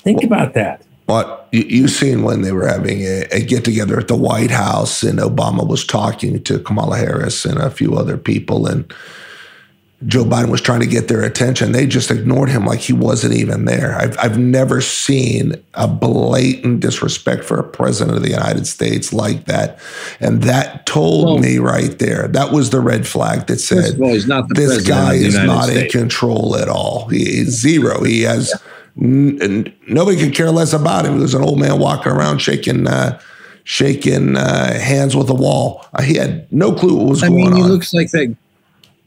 Think well, about that. But you, you seen when they were having a, a get together at the White House and Obama was talking to Kamala Harris and a few other people and Joe Biden was trying to get their attention. They just ignored him like he wasn't even there. I've, I've never seen a blatant disrespect for a president of the United States like that. And that told well, me right there, that was the red flag that said, all, he's not this guy is not States. in control at all. He is zero. He has, yeah. n- nobody could care less about him. He was an old man walking around shaking, uh, shaking uh, hands with a wall. Uh, he had no clue what was I going mean, on. He looks like that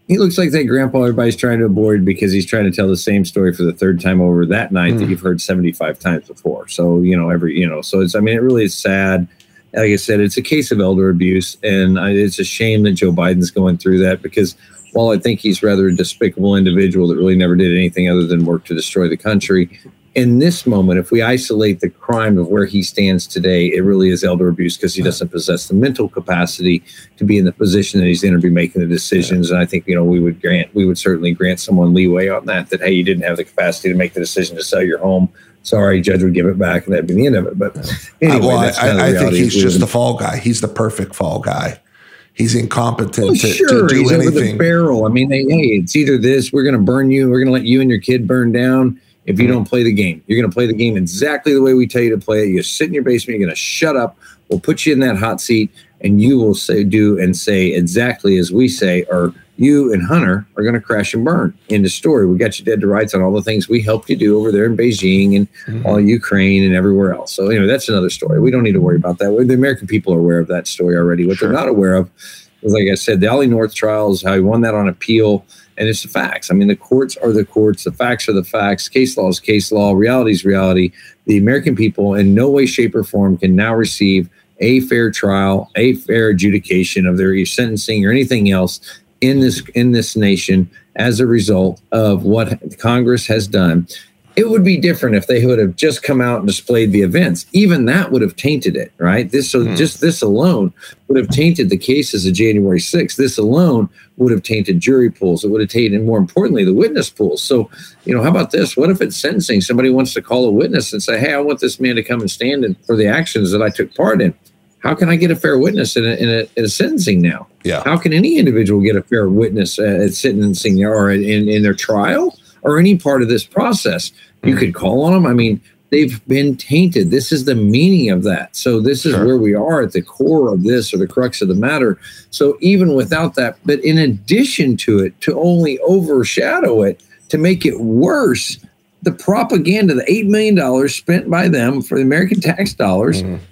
he looks like that grandpa everybody's trying to avoid because he's trying to tell the same story for the third time over that night mm. that hmm. you've heard 75 times before. So, you know, every, you know, so it's, I mean, it really is sad. Like I said, it's a case of elder abuse. And I, it's a shame that Joe Biden's going through that because while I think he's rather a despicable individual that really never did anything other than work to destroy the country, in this moment, if we isolate the crime of where he stands today, it really is elder abuse because he doesn't possess the mental capacity to be in the position that he's in to be making the decisions. And I think, you know, we would grant, we would certainly grant someone leeway on that, that, hey, you didn't have the capacity to make the decision to sell your home. Sorry, judge would give it back and that'd be the end of it. But anyway, well, I, I think he's just the fall guy. He's the perfect fall guy he's incompetent oh, well, to, sure, to, do he's anything. Over the barrel. I mean, they, hey, it's either this, we're going to burn you, we're going to let you and your kid burn down if you don't play the game. You're going to play the game exactly the way we tell you to play it. You sit in your basement, you're going to shut up. We'll put you in that hot seat, and you will say, do, and say exactly as we say, or you and Hunter are going to crash and burn. In the story, we got you dead to rights on all the things we helped you do over there in Beijing and mm-hmm. all Ukraine and everywhere else. So, anyway, that's another story. We don't need to worry about that. The American people are aware of that story already. What sure. they're not aware of is, like I said, the Ollie North trials, how he won that on appeal and it's the facts. I mean, the courts are the courts, the facts are the facts, case law is case law, reality is reality. The American people, in no way, shape, or form, can now receive a fair trial, a fair adjudication of their sentencing or anything else in this in this nation as a result of what Congress has done. It would be different if they would have just come out and displayed the events. Even that would have tainted it, right? This so mm. just this alone would have tainted the cases of January 6th. This alone would have tainted jury pools. It would have tainted, more importantly, the witness pools. So, you know, how about this? What if it's sentencing? Somebody wants to call a witness and say, "Hey, I want this man to come and stand in, for the actions that I took part in." How can I get a fair witness in a, in a, in a sentencing now? Yeah. How can any individual get a fair witness at sentencing or in, in their trial or any part of this process? You mm. could call on them. I mean, they've been tainted. This is the meaning of that. So this is sure. where we are at the core of this or the crux of the matter. So even without that, but in addition to it, to only overshadow it, to make it worse, the propaganda, the $8 million spent by them for the American tax dollars, mm-hmm.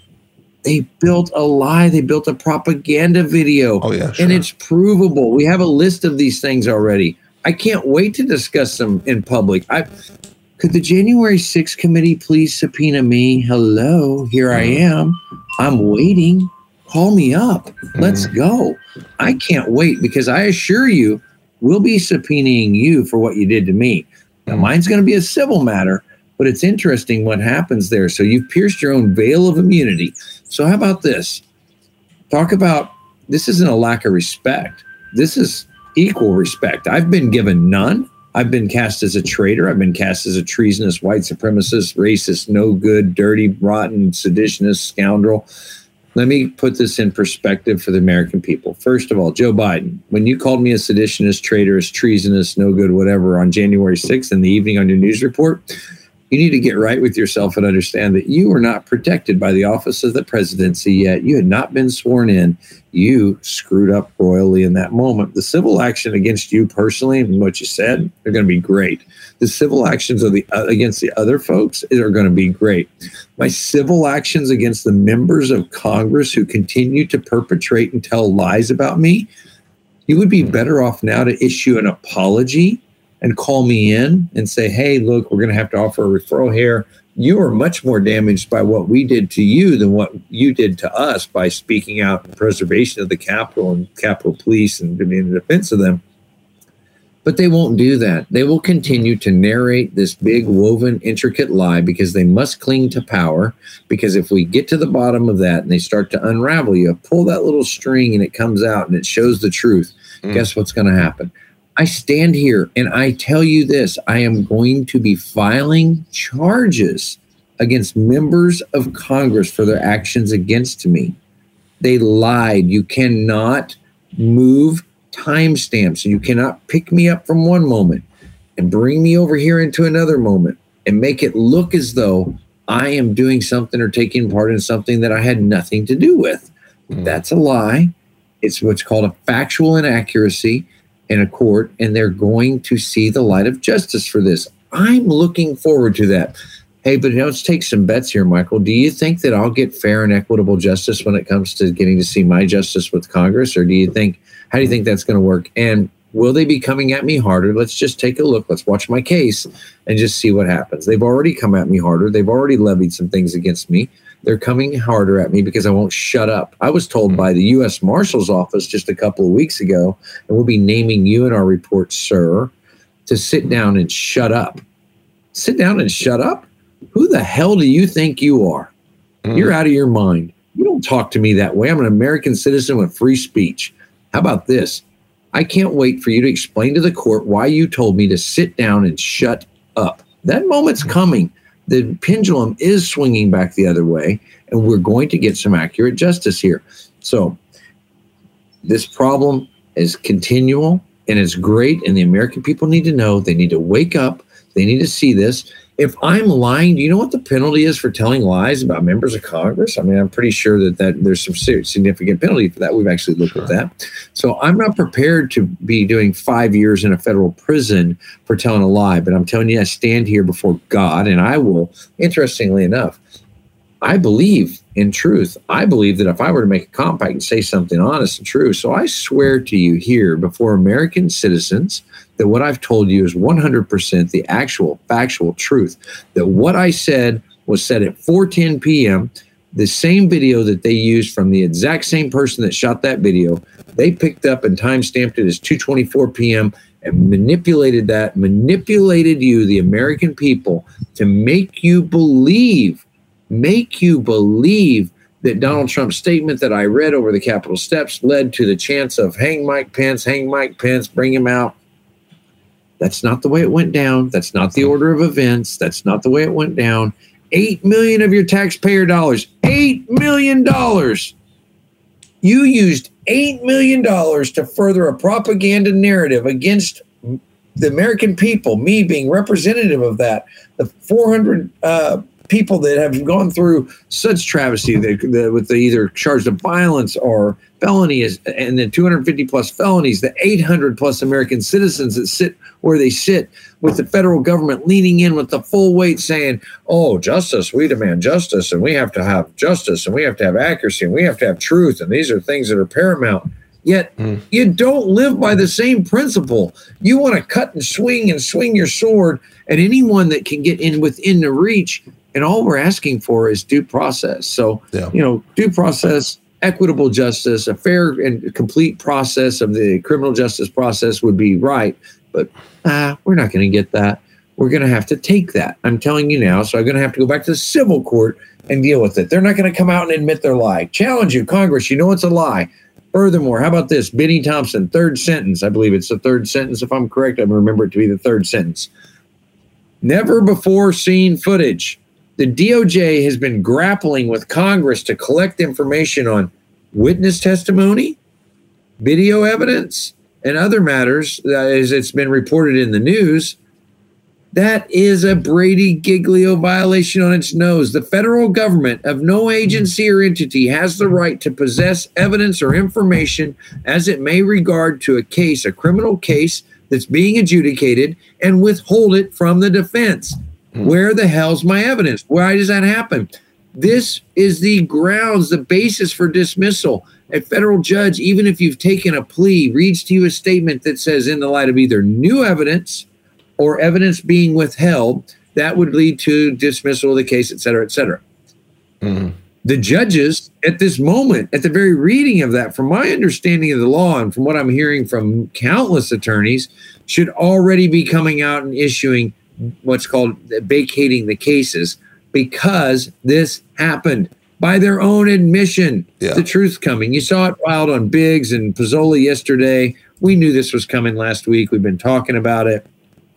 they built a lie. They built a propaganda video. Oh, yeah. Sure. And it's provable. We have a list of these things already. I can't wait to discuss them in public. I could the January 6th committee please subpoena me? Hello, here I mm-hmm. am. I'm waiting. Call me up. Let's mm-hmm. go. I can't wait because I assure you, we'll be subpoenaing you for what you did to me. Now, mm-hmm. mine's going to be a civil matter, but it's interesting what happens there. So you've pierced your own veil of immunity. So, how about this? Talk about this isn't a lack of respect. This is equal respect. I've been given none. I've been cast as a traitor. I've been cast as a treasonous, white supremacist, racist, no good, dirty, rotten, seditionist, scoundrel. Let me put this in perspective for the American people. First of all, Joe Biden, when you called me a seditionist, traitorous, treasonous, no good, whatever on January 6th in the evening on your news report, you need to get right with yourself and understand that you are not protected by the office of the presidency yet. You had not been sworn in. You screwed up royally in that moment. The civil action against you personally and what you said are going to be great. The civil actions of the uh, against the other folks are going to be great. My civil actions against the members of Congress who continue to perpetrate and tell lies about me, you would be better off now to issue an apology and call me in and say, hey, look, we're going to have to offer a referral here. You are much more damaged by what we did to you than what you did to us by speaking out in preservation of the Capitol and Capitol Police and being in defense of them. But they won't do that. They will continue to narrate this big, woven, intricate lie because they must cling to power. Because if we get to the bottom of that and they start to unravel you, pull that little string and it comes out and it shows the truth, mm. guess what's going to happen? I stand here and I tell you this I am going to be filing charges against members of Congress for their actions against me. They lied. You cannot move timestamps. You cannot pick me up from one moment and bring me over here into another moment and make it look as though I am doing something or taking part in something that I had nothing to do with. Mm. That's a lie. It's what's called a factual inaccuracy in a court and they're going to see the light of justice for this. I'm looking forward to that. Hey, but let's take some bets here, Michael. Do you think that I'll get fair and equitable justice when it comes to getting to see my justice with Congress? Or do you think, how do you think that's going to work? And will they be coming at me harder? Let's just take a look. Let's watch my case and just see what happens. They've already come at me harder. They've already levied some things against me. They're coming harder at me because I won't shut up. I was told by the U.S. Marshal's Office just a couple of weeks ago, and we'll be naming you in our report, sir, to sit down and shut up. Sit down and shut up? Who the hell do you think you are? Mm. You're out of your mind. You don't talk to me that way. I'm an American citizen with free speech. How about this? I can't wait for you to explain to the court why you told me to sit down and shut up. That moment's coming the pendulum is swinging back the other way, and we're going to get some accurate justice here. So, this problem is continual and it's great, and the American people need to know they need to wake up, they need to see this, if I'm lying, do you know what the penalty is for telling lies about members of Congress? I mean, I'm pretty sure that, that there's some significant penalty for that. We've actually looked sure. at that. So I'm not prepared to be doing five years in a federal prison for telling a lie, but I'm telling you, I stand here before God and I will, interestingly enough, I believe in truth. I believe that if I were to make a compact and say something honest and true, so I swear to you here before American citizens that what I've told you is 100% the actual factual truth. That what I said was said at 4:10 p.m. The same video that they used from the exact same person that shot that video, they picked up and time stamped it as 2:24 p.m. and manipulated that, manipulated you, the American people, to make you believe, make you believe that Donald Trump's statement that I read over the Capitol steps led to the chance of hang Mike Pence, hang Mike Pence, bring him out. That's not the way it went down. That's not the order of events. That's not the way it went down. Eight million of your taxpayer dollars, eight million dollars. You used eight million dollars to further a propaganda narrative against the American people, me being representative of that. The 400 uh, people that have gone through such travesty that, with the either charged of violence or felony is, and then 250 plus felonies, the 800 plus American citizens that sit where they sit with the federal government leaning in with the full weight saying, oh, justice, we demand justice and we have to have justice and we have to have accuracy and we have to have truth. And these are things that are paramount. Yet mm. you don't live by the same principle. You want to cut and swing and swing your sword at anyone that can get in within the reach and all we're asking for is due process. So, yeah. you know, due process, equitable justice, a fair and complete process of the criminal justice process would be right. But ah, we're not going to get that. We're going to have to take that. I'm telling you now. So I'm going to have to go back to the civil court and deal with it. They're not going to come out and admit their lie. Challenge you, Congress. You know it's a lie. Furthermore, how about this? Bennie Thompson, third sentence. I believe it's the third sentence. If I'm correct, I remember it to be the third sentence. Never before seen footage the DOJ has been grappling with Congress to collect information on witness testimony, video evidence, and other matters, as it's been reported in the news. That is a Brady Giglio violation on its nose. The federal government of no agency or entity has the right to possess evidence or information as it may regard to a case, a criminal case that's being adjudicated, and withhold it from the defense. Mm-hmm. Where the hell's my evidence? Why does that happen? This is the grounds, the basis for dismissal. A federal judge, even if you've taken a plea, reads to you a statement that says, in the light of either new evidence or evidence being withheld, that would lead to dismissal of the case, et cetera, et cetera. Mm-hmm. The judges at this moment, at the very reading of that, from my understanding of the law and from what I'm hearing from countless attorneys, should already be coming out and issuing what's called vacating the cases because this happened by their own admission. Yeah. The truth coming. You saw it filed on Biggs and Pezzola yesterday. We knew this was coming last week. We've been talking about it.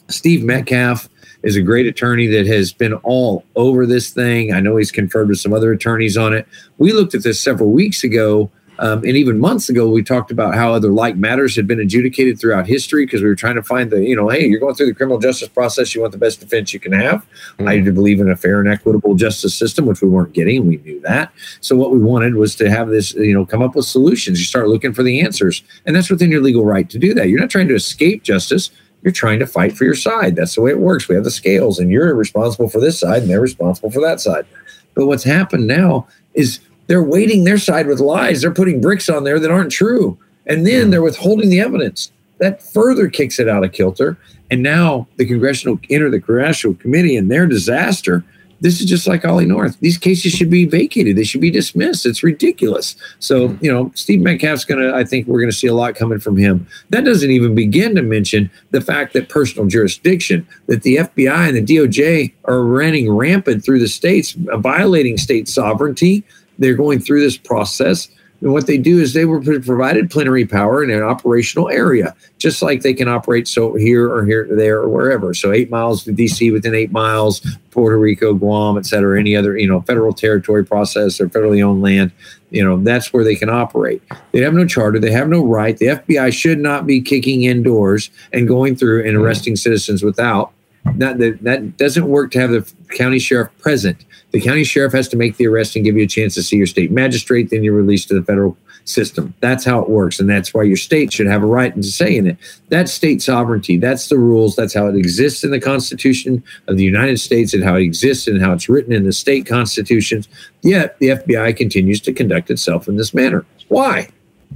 Steve Metcalf is a great attorney that has been all over this thing. I know he's conferred with some other attorneys on it. We looked at this several weeks ago, um, and even months ago, we talked about how other like matters had been adjudicated throughout history because we were trying to find the, you know, hey, you're going through the criminal justice process. You want the best defense you can have. I do believe in a fair and equitable justice system, which we weren't getting. We knew that. So what we wanted was to have this, you know, come up with solutions. You start looking for the answers, and that's within your legal right to do that. You're not trying to escape justice. You're trying to fight for your side. That's the way it works. We have the scales, and you're responsible for this side, and they're responsible for that side. But what's happened now is they're weighting their side with lies. They're putting bricks on there that aren't true. And then they're withholding the evidence. That further kicks it out of kilter. And now the congressional enter the congressional committee and their disaster. This is just like Ollie North. These cases should be vacated. They should be dismissed. It's ridiculous. So, you know, Steve Metcalf's going to, I think we're going to see a lot coming from him. That doesn't even begin to mention the fact that personal jurisdiction, that the FBI and the DOJ are running rampant through the states, uh, violating state sovereignty. They're going through this process. And what they do is they were provided plenary power in an operational area, just like they can operate so here or here, there, or wherever. So eight miles to DC within eight miles, Puerto Rico, Guam, et cetera, any other, you know, federal territory process or federally owned land, you know, that's where they can operate. They have no charter, they have no right. The FBI should not be kicking indoors and going through and mm-hmm. arresting citizens without. That, that that doesn't work to have the county sheriff present. The county sheriff has to make the arrest and give you a chance to see your state magistrate. Then you're released to the federal system. That's how it works, and that's why your state should have a right to say in it. That's state sovereignty. That's the rules. That's how it exists in the Constitution of the United States, and how it exists and how it's written in the state constitutions. Yet the FBI continues to conduct itself in this manner. Why?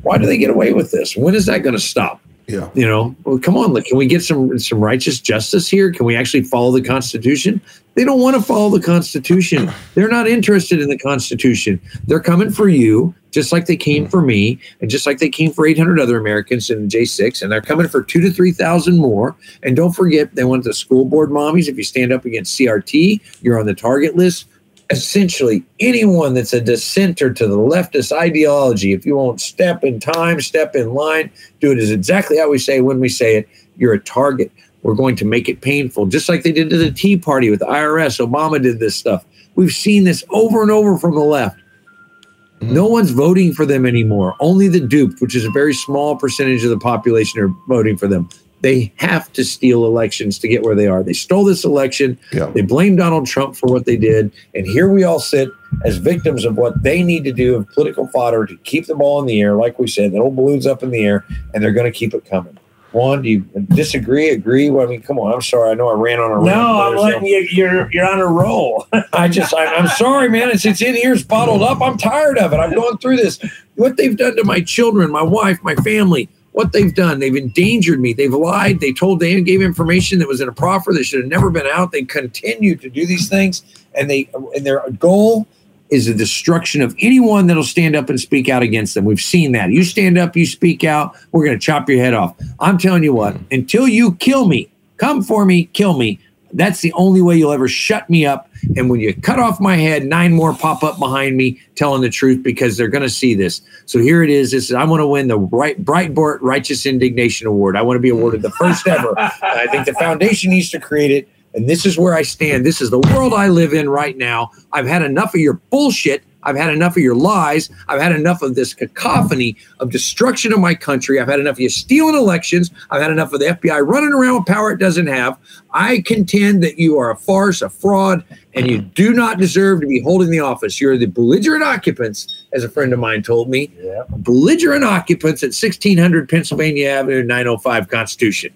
Why do they get away with this? When is that going to stop? Yeah. You know, well, come on, look, can we get some some righteous justice here? Can we actually follow the Constitution? They don't want to follow the Constitution. They're not interested in the Constitution. They're coming for you, just like they came mm. for me, and just like they came for 800 other Americans in J6, and they're coming for two to 3,000 more. And don't forget, they want the school board mommies. If you stand up against CRT, you're on the target list. Essentially, anyone that's a dissenter to the leftist ideology, if you won't step in time, step in line, do it as exactly how we say when we say it, you're a target. We're going to make it painful, just like they did to the Tea Party with the IRS. Obama did this stuff. We've seen this over and over from the left. Mm-hmm. No one's voting for them anymore. Only the duped, which is a very small percentage of the population, are voting for them. They have to steal elections to get where they are. They stole this election. Yeah. They blame Donald Trump for what they did. And here we all sit as victims of what they need to do of political fodder to keep the ball in the air. Like we said, the old balloon's up in the air, and they're going to keep it coming. Juan, do you disagree? Agree? Well, I mean, come on. I'm sorry. I know I ran on a rant, No, but I'm there's letting you. You're you're on a roll. I just, I, I'm sorry, man. It's, it's in here, it's bottled up. I'm tired of it. I'm going through this. What they've done to my children, my wife, my family, what they've done, they've endangered me. They've lied. They told, they gave information that was in a proffer that should have never been out. They continue to do these things, and they, and their goal is the destruction of anyone that'll stand up and speak out against them. We've seen that. You stand up, you speak out, we're going to chop your head off. I'm telling you what, until you kill me, come for me, kill me. That's the only way you'll ever shut me up. And when you cut off my head, nine more pop up behind me telling the truth because they're going to see this. So here it is. This is I want to win the right Breitbart Righteous Indignation Award. I want to be awarded the first ever. I think the foundation needs to create it. And this is where I stand. This is the world I live in right now. I've had enough of your bullshit. I've had enough of your lies. I've had enough of this cacophony of destruction of my country. I've had enough of you stealing elections. I've had enough of the FBI running around with power it doesn't have. I contend that you are a farce, a fraud, and you do not deserve to be holding the office. You're the belligerent occupants, as a friend of mine told me. Yeah. Belligerent occupants at 1600 Pennsylvania Avenue, 905 Constitution.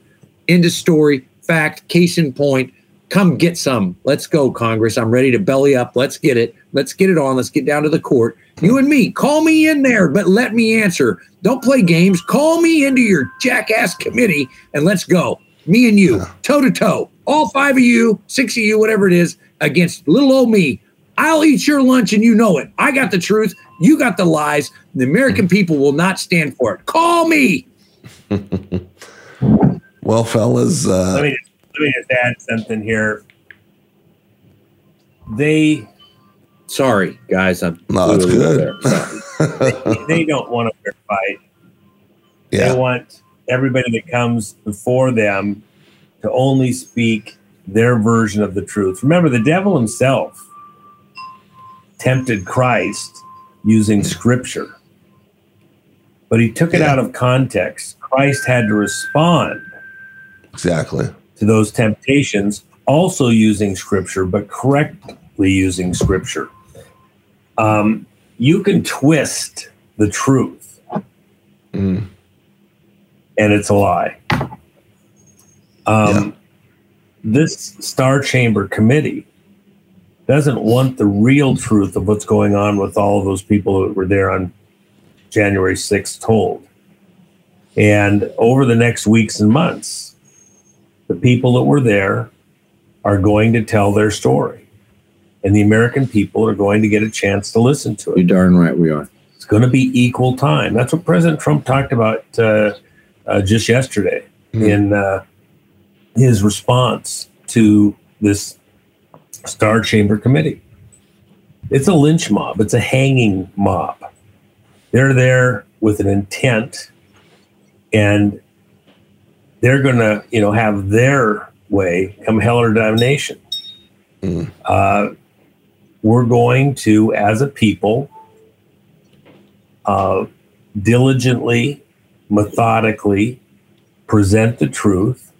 End of story. Fact. Case in point. Come get some. Let's go, Congress. I'm ready to belly up. Let's get it. Let's get it on. Let's get down to the court. You and me, call me in there, but let me answer. Don't play games. Call me into your jackass committee and let's go. Me and you, toe to toe. All five of you, six of you, whatever it is, against little old me. I'll eat your lunch and you know it. I got the truth. You got the lies. The American people will not stand for it. Call me. Well, fellas, uh, let me just, let me just add something here. They Sorry, guys. I'm no, flew good. there. Sorry. they don't want a fair fight. yeah, They want everybody that comes before them to only speak their version of the truth. Remember, the devil himself tempted Christ using hmm. scripture, but he took it Yeah. out of context. Christ had to respond exactly. To those temptations, also using scripture, but correctly using scripture. Um, you can twist the truth, Mm. and it's a lie. Um, This Star Chamber committee doesn't want the real truth of what's going on with all of those people that were there on January 6th told. And over the next weeks and months, the people that were there are going to tell their story. And the American people are going to get a chance to listen to it. You're darn right we are. It's going to be equal time. That's what President Trump talked about uh, uh, just yesterday Mhm. in uh, his response to this Star Chamber committee. It's a lynch mob, it's a hanging mob. They're there with an intent and they're going to, you know, have their way come hell or damnation. Mm. Uh, we're going to, as a people, uh, diligently, methodically present the truth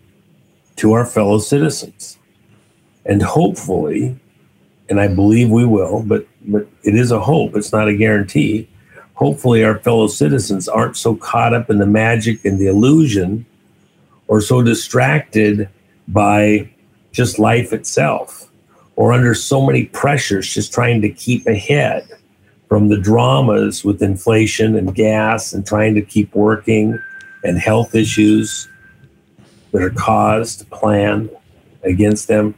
to our fellow citizens. And hopefully, and I believe we will, but, but it is a hope, it's not a guarantee. Hopefully, our fellow citizens aren't so caught up in the magic and the illusion or so distracted by just life itself or under so many pressures just trying to keep ahead from the dramas with inflation and gas and trying to keep working and health issues that are caused, planned against them.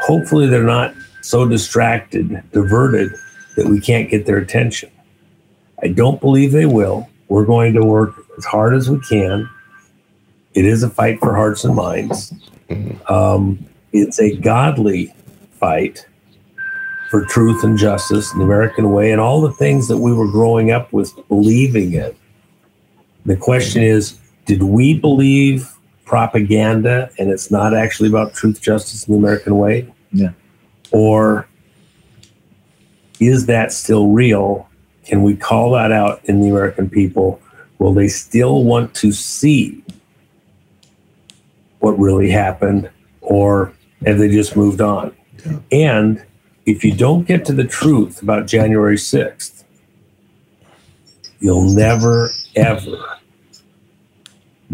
Hopefully, they're not so distracted, diverted that we can't get their attention. I don't believe they will. We're going to work as hard as we can. It is a fight for hearts and minds. Um, it's a godly fight for truth and justice and the American way and all the things that we were growing up with believing in. The question is did we believe propaganda and it's not actually about truth, justice, and the American way? Yeah. Or is that still real? Can we call that out in the American people? Will they still want to see what really happened? Or have they just moved on? Yeah. And if you don't get to the truth about January 6th, you'll never, ever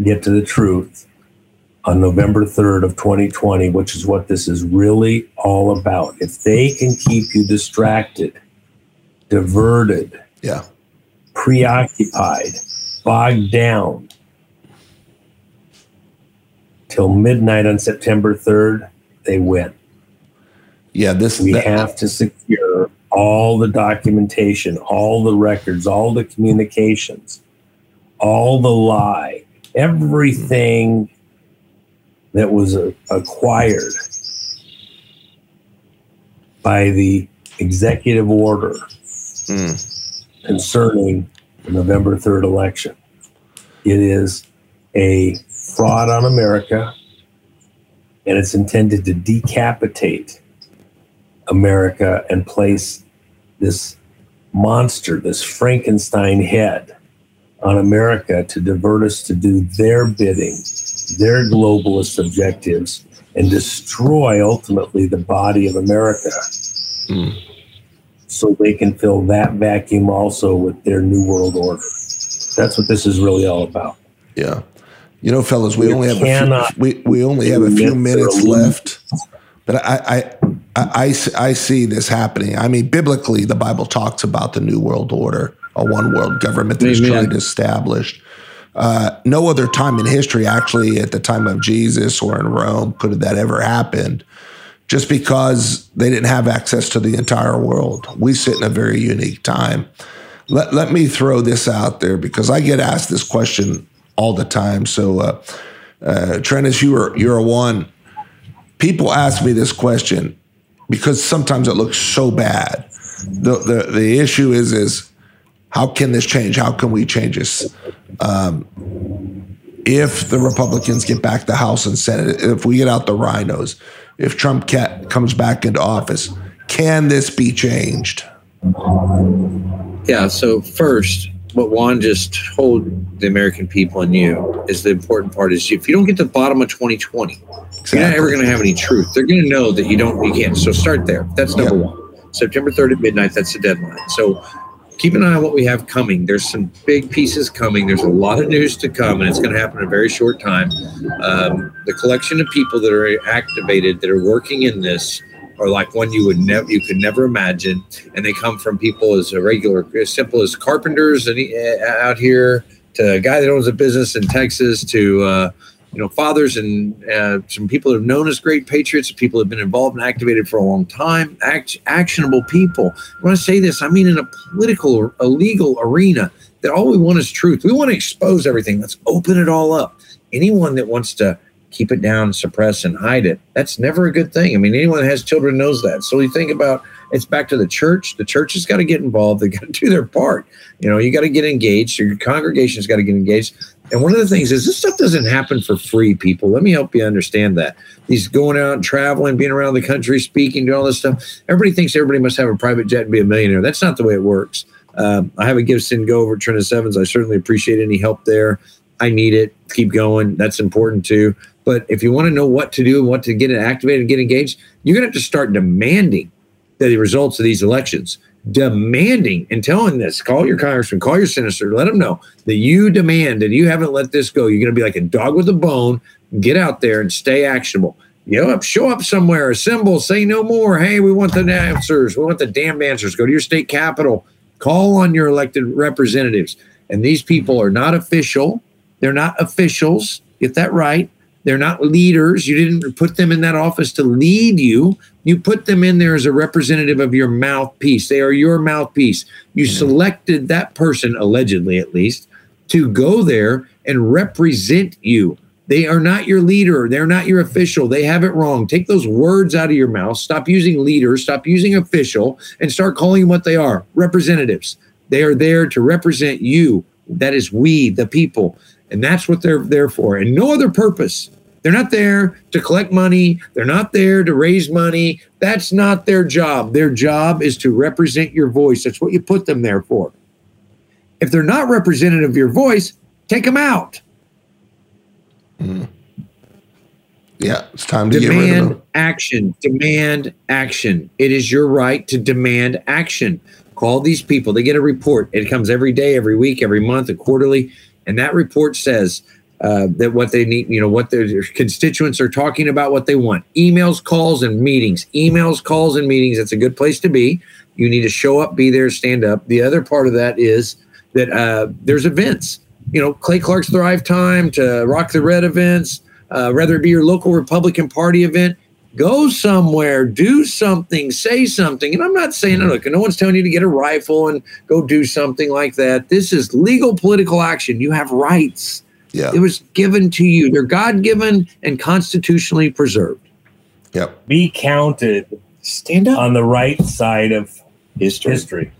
get to the truth on November 3rd of 2020, which is what this is really all about. If they can keep you distracted, diverted, Yeah. preoccupied, bogged down till midnight on September 3rd, they win. Yeah. This, We that- have to secure all the documentation, all the records, all the communications, all the lie, everything that was uh, acquired by the executive order Mm. concerning the November 3rd election. It is a fraud on America, and it's intended to decapitate America and place this monster, this Frankenstein head on America to divert us to do their bidding, their globalist objectives, and destroy ultimately the body of America. Mm. So they can fill that vacuum also with their new world order. That's what this is really all about. Yeah. You know, fellas, we, we only have a few, we, we only have a few minutes left. But I, I, I, I, see this happening. I mean, biblically, the Bible talks about the New World Order, a one world government that is trying to establish. Uh, no other time in history, actually, at the time of Jesus or in Rome, could have that ever happened just because they didn't have access to the entire world. We sit in a very unique time. Let, let me throw this out there because I get asked this question all the time. So, uh, uh, you are, you're a one. People ask me this question because sometimes it looks so bad. The, the, the issue is, is how can this change? How can we change this? Um, if the Republicans get back the House and Senate, if we get out the rhinos, if Trump comes back into office, can this be changed? Yeah. So first, what Juan just told the American people and you is the important part is if you don't get to the bottom of 2020, exactly. you're not ever going to have any truth. They're going to know that you don't, you can't. So start there. That's number yep. one. September 3rd at midnight. That's the deadline. So keep an eye on what we have coming. There's some big pieces coming. There's a lot of news to come, and it's going to happen in a very short time. Um, the collection of people that are activated, that are working in this, are like one you would never, you could never imagine, and they come from people as a regular, as simple as carpenters and uh, out here to a guy that owns a business in Texas to. Uh, you know, fathers and uh, some people that have known as great patriots, people have been involved and activated for a long time, act, actionable people. When I say this, I mean in a political or a legal arena that all we want is truth. We want to expose everything. Let's open it all up. Anyone that wants to keep it down, suppress, and hide it, that's never a good thing. I mean, anyone that has children knows that. So you think about it's back to the church. The church has got to get involved. They got to do their part. You know, you got to get engaged. Your congregation's got to get engaged. And one of the things is this stuff doesn't happen for free, people. Let me help you understand that. These going out, and traveling, being around the country, speaking, doing all this stuff. Everybody thinks everybody must have a private jet and be a millionaire. That's not the way it works. Um, I have a give, send, go over Treniss Evans. I certainly appreciate any help there. I need it. Keep going. That's important too. But if you want to know what to do and what to get it activated and get engaged, you're going to have to start demanding the results of these elections. Demanding and telling this call your congressman call your senator let them know that you demand and you haven't let this go. You're going to be like a dog with a bone. Get out there and stay actionable. You know show up somewhere assemble say no more. Hey we want the answers we want the damn answers go to your state capital call on your elected representatives. And these people are not official. They're not officials. Get that right they're not leaders. You didn't put them in that office to lead you. You put them in there as a representative of your mouthpiece. They are your mouthpiece. You mm-hmm. selected that person, allegedly at least, to go there and represent you. They are not your leader. They're not your official. They have it wrong. Take those words out of your mouth. Stop using leader. Stop using official and start calling them what they are representatives. They are there to represent you. That is we, the people. And that's what they're there for, and no other purpose. They're not there to collect money. They're not there to raise money. That's not their job. Their job is to represent your voice. That's what you put them there for. If they're not representative of your voice, take them out. Mm. Yeah, it's time to demand get rid of them. action. Demand action. It is your right to demand action. Call these people. They get a report. It comes every day, every week, every month, a quarterly. And that report says uh, that what they need, you know, what their constituents are talking about, what they want. Emails, calls, and meetings. Emails, calls, and meetings. That's a good place to be. You need to show up, be there, stand up. The other part of that is that uh, there's events. You know, Clay Clark's Thrive Time to Rock the Red events, uh, whether it be your local Republican Party event. Go somewhere, do something, say something. And I'm not saying, look, no one's telling you to get a rifle and go do something like that. This is legal political action. You have rights. Yeah. It was given to you. They're God given and constitutionally preserved. Yep. Be counted. Stand up on the right side of history. History.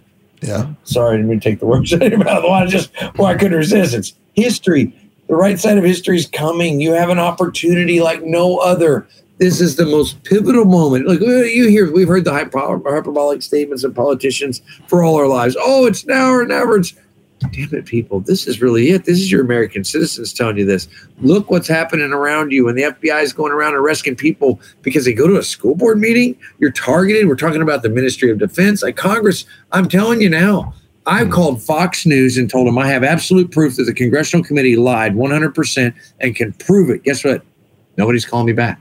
Yeah. Sorry, I didn't mean to take the words out of your mouth. I just, well, I couldn't resist. It's history. The right side of history is coming. You have an opportunity like no other. This is the most pivotal moment. Like uh, you hear, we've heard the hyperbolic statements of politicians for all our lives. Oh, it's now or never. It's damn it, people. This is really it. This is your American citizens telling you this. Look what's happening around you. And the FBI is going around arresting people because they go to a school board meeting. You're targeted. We're talking about the Ministry of Defense. Like Congress, I'm telling you now, I've called Fox News and told them I have absolute proof that the congressional committee lied 100% and can prove it. Guess what? Nobody's calling me back.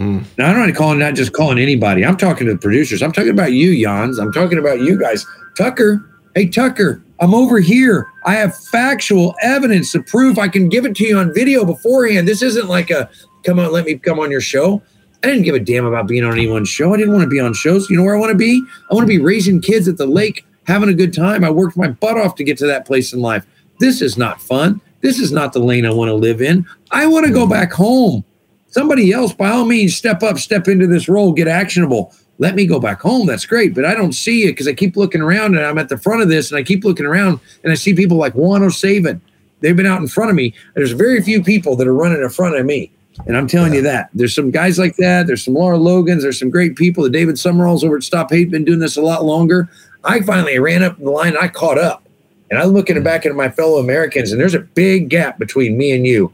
Mm. Now, I'm not calling, not just calling anybody. I'm talking to the producers. I'm talking about you, Jans. I'm talking about you guys. Tucker, hey, Tucker, I'm over here. I have factual evidence to prove I can give it to you on video beforehand. This isn't like a come on, let me come on your show. I didn't give a damn about being on anyone's show. I didn't want to be on shows. You know where I want to be? I want to be raising kids at the lake having a good time. I worked my butt off to get to that place in life. This is not fun. This is not the lane I want to live in. I want to go mm-hmm. back home. Somebody else, by all means, step up, step into this role, get actionable. Let me go back home. That's great. But I don't see it because I keep looking around and I'm at the front of this and I keep looking around and I see people like Juan O'Savin. They've been out in front of me. There's very few people that are running in front of me. And I'm telling yeah. you that there's some guys like that. There's some Lara Logans. There's some great people. The David Summeralls over at Stop Hate been doing this a lot longer. I finally ran up the line. I caught up, and I'm looking mm. back at my fellow Americans, and there's a big gap between me and you.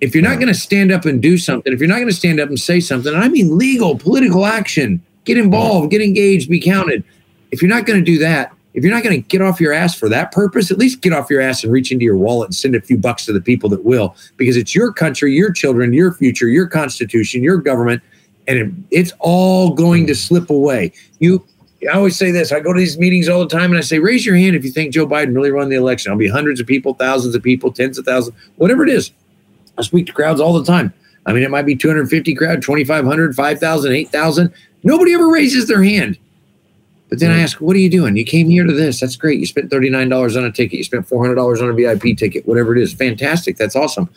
If you're not going to stand up and do something, if you're not going to stand up and say something, I mean legal, political action, get involved, get engaged, be counted. If you're not going to do that, if you're not going to get off your ass for that purpose, at least get off your ass and reach into your wallet and send a few bucks to the people that will, because it's your country, your children, your future, your constitution, your government, and it's all going to slip away. You I always say this. I go to these meetings all the time and I say, raise your hand if you think Joe Biden really won the election. I'll be hundreds of people, thousands of people, tens of thousands, whatever it is. I speak to crowds all the time. I mean, it might be 250 crowd, 2,500, 5,000, 8,000. Nobody ever raises their hand. But then I ask, what are you doing? You came here to this. That's great. You spent $39 on a ticket. You spent $400 on a VIP ticket, whatever it is. Fantastic. That's awesome.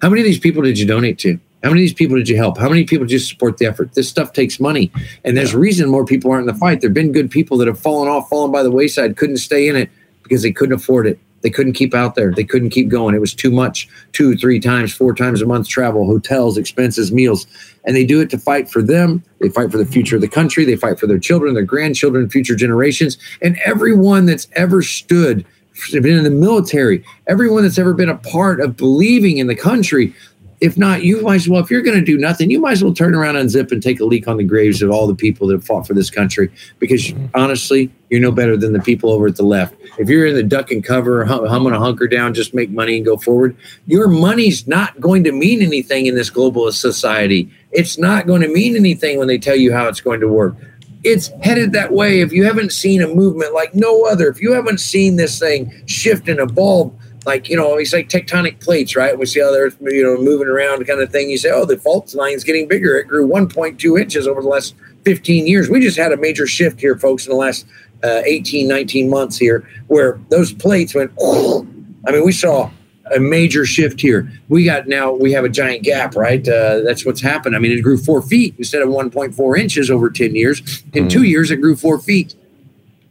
How many of these people did you donate to? How many of these people did you help? How many people did you support the effort? This stuff takes money. And there's a reason more people aren't in the fight. There have been good people that have fallen off, fallen by the wayside, couldn't stay in it because they couldn't afford it. They couldn't keep out there. They couldn't keep going. It was too much. Two, three times, four times a month travel, hotels, expenses, meals. And they do it to fight for them. They fight for the future of the country. They fight for their children, their grandchildren, future generations. And everyone that's ever stood, been in the military, everyone that's ever been a part of believing in the country, if not, you might as well, if you're going to do nothing, you might as well turn around and zip and take a leak on the graves of all the people that have fought for this country. Because honestly, you're no better than the people over at the left. If you're in the duck and cover, I'm going to hunker down, just make money and go forward, your money's not going to mean anything in this globalist society. It's not going to mean anything when they tell you how it's going to work. It's headed that way. If you haven't seen a movement like no other, if you haven't seen this thing shift and evolve like you know, it's like tectonic plates, right? We see how they're you know moving around, kind of thing. You say, oh, the fault line's getting bigger. It grew 1.2 inches over the last 15 years. We just had a major shift here, folks, in the last uh, 18, 19 months here, where those plates went. Oh, I mean, we saw a major shift here. We got now we have a giant gap, right? Uh, that's what's happened. I mean, it grew four feet instead of 1.4 inches over 10 years. In mm. two years, it grew four feet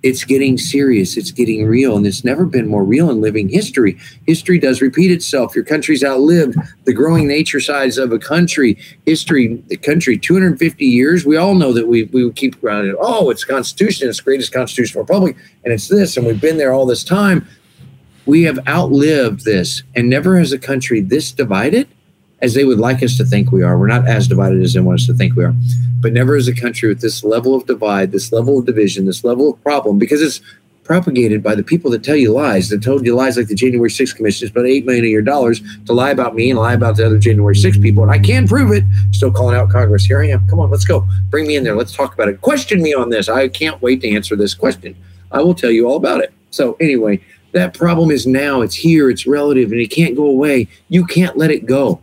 it's getting serious, it's getting real, and it's never been more real in living history. History does repeat itself. Your country's outlived the growing nature size of a country. History, the country, 250 years. We all know that we we keep around it. Oh, it's Constitution, it's the greatest constitutional republic, and it's this, and we've been there all this time. We have outlived this, and never has a country this divided as they would like us to think we are. We're not as divided as they want us to think we are, but never as a country with this level of divide, this level of division, this level of problem, because it's propagated by the people that tell you lies, that told you lies like the January 6th Commission spent eight million of your dollars to lie about me and lie about the other January 6th people. And I can prove it. Still calling out Congress. Here I am. Come on, let's go. Bring me in there. Let's talk about it. Question me on this. I can't wait to answer this question. I will tell you all about it. So anyway, that problem is now. It's here. It's relative, and it can't go away. You can't let it go.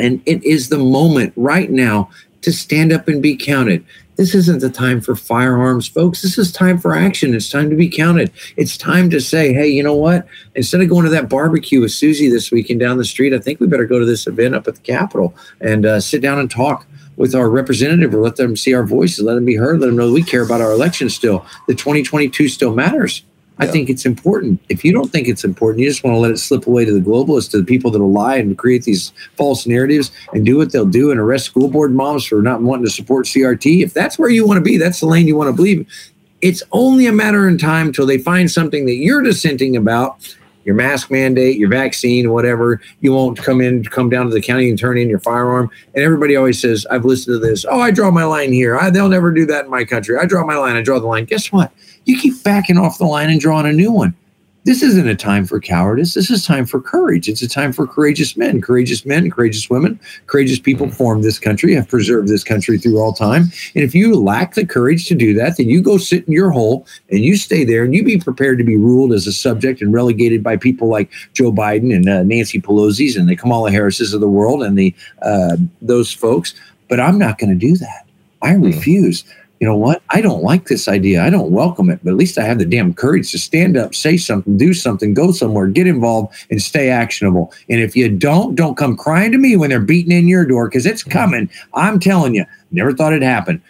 And it is the moment right now to stand up and be counted. This isn't the time for firearms, folks. This is time for action. It's time to be counted. It's time to say, hey, you know what? Instead of going to that barbecue with Susie this weekend down the street, I think we better go to this event up at the Capitol and uh, sit down and talk with our representative or let them see our voices, let them be heard, let them know we care about our election still. The 2022 still matters. I think it's important. If you don't think it's important, you just want to let it slip away to the globalists, to the people that'll lie and create these false narratives and do what they'll do and arrest school board moms for not wanting to support CRT. If that's where you want to be, that's the lane you want to believe. It's only a matter of time until they find something that you're dissenting about your mask mandate, your vaccine, whatever. You won't come in, come down to the county and turn in your firearm. And everybody always says, I've listened to this. Oh, I draw my line here. I, they'll never do that in my country. I draw my line. I draw the line. Guess what? You keep backing off the line and drawing a new one. This isn't a time for cowardice. This is time for courage. It's a time for courageous men, courageous men, courageous women, courageous people formed this country, have preserved this country through all time. And if you lack the courage to do that, then you go sit in your hole and you stay there and you be prepared to be ruled as a subject and relegated by people like Joe Biden and uh, Nancy Pelosi's and the Kamala Harris's of the world and the uh, those folks. But I'm not going to do that. I mm. You know what? I don't like this idea. I don't welcome it, but at least I have the damn courage to stand up, say something, do something, go somewhere, get involved, and stay actionable. And if you don't, don't come crying to me when they're beating in your door because it's coming. I'm telling you, never thought it'd happen,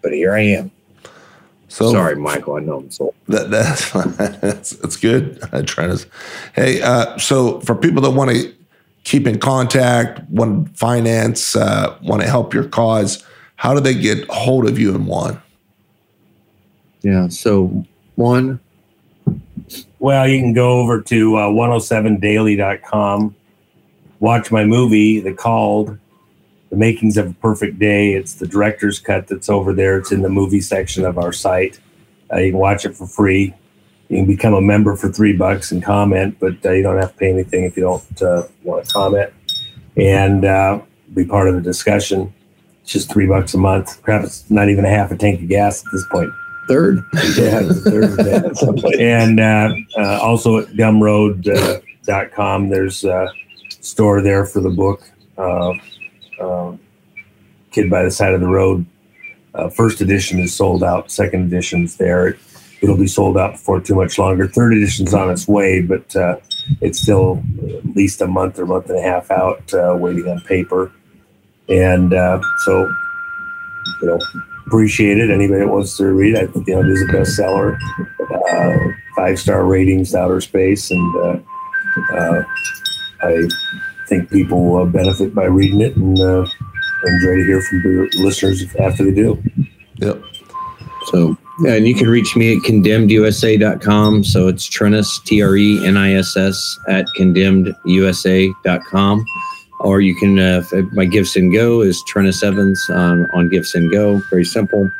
but here I am. So sorry, Michael. I know I'm so that that's that's, that's good. I try to. Hey, uh, so for people that want to keep in contact, want finance, uh, want to help your cause how do they get hold of you and Juan? Yeah. So Juan. Well, you can go over to uh, 107daily.com, watch my movie, The Called, The Makings of a Perfect Day. It's the director's cut that's over there. It's in the movie section of our site. Uh, you can watch it for free. You can become a member for three bucks and comment, but uh, you don't have to pay anything if you don't uh, want to comment and uh, be part of the discussion. It's just three bucks a month. Perhaps not even a half a tank of gas at this point. Third. yeah, third. and uh, uh, also at gumroad.com, uh, there's a store there for the book, uh, uh, Kid by the Side of the Road. Uh, first edition is sold out. Second edition's there. It'll be sold out before too much longer. Third edition's on its way, but it's still at least a month or month and a half out, waiting on paper. And uh, so, you know, appreciate it. Anybody that wants to read, I think you know it is a bestseller. Uh, five star ratings, outer space, and uh, uh, I think people will benefit by reading it, and uh, enjoy to hear from your listeners after they do. Yep. So and you can reach me at condemnedusa.com. So it's Treniss, T R E N I S S, at condemnedusa.com or you can uh, my Go is Treniss Evans on on go. Very simple.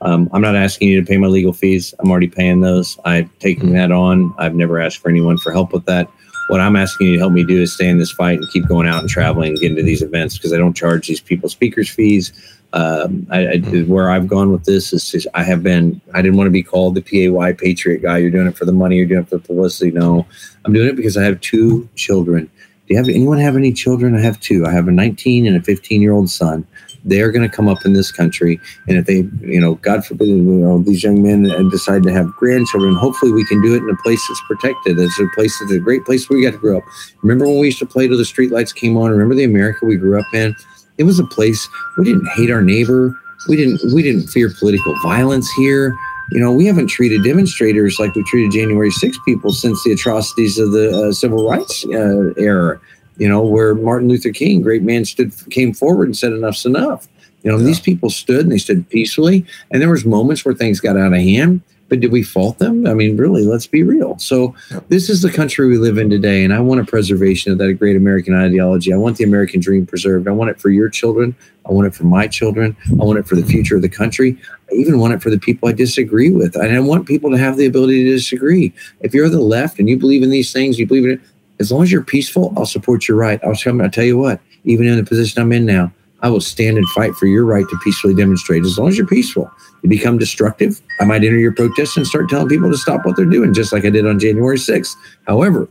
Um, I'm not asking you to pay my legal fees. I'm already paying those. I've taken that on. I've never asked for anyone for help with that. What I'm asking you to help me do is stay in this fight and keep going out and traveling and getting to these events because I don't charge these people speakers fees. Um, I, I, where I've gone with this is just, I have been, I didn't want to be called the PAY Patriot guy. You're doing it for the money. You're doing it for the publicity. No, I'm doing it because I have two children do you have anyone have any children? I have two. I have a 19 and a 15 year old son. They're going to come up in this country, and if they, you know, God forbid, you know, these young men uh, decide to have grandchildren, hopefully we can do it in a place that's protected. It's a place that's a great place where we got to grow up. Remember when we used to play till the streetlights came on? Remember the America we grew up in? It was a place we didn't hate our neighbor. We didn't we didn't fear political violence here. You know, we haven't treated demonstrators like we treated January 6 people since the atrocities of the uh, civil rights uh, era. You know, where Martin Luther King, great man, stood came forward and said, "Enough's enough." You know, yeah. these people stood and they stood peacefully, and there was moments where things got out of hand. But did we fault them? I mean, really, let's be real. So, this is the country we live in today, and I want a preservation of that great American ideology. I want the American dream preserved. I want it for your children. I want it for my children. I want it for the future of the country. I even want it for the people I disagree with. And I want people to have the ability to disagree. If you're the left and you believe in these things, you believe in it, as long as you're peaceful, I'll support your right. I'll tell, I'll tell you what, even in the position I'm in now, I will stand and fight for your right to peacefully demonstrate as long as you're peaceful. You become destructive, I might enter your protest and start telling people to stop what they're doing, just like I did on January 6th. However,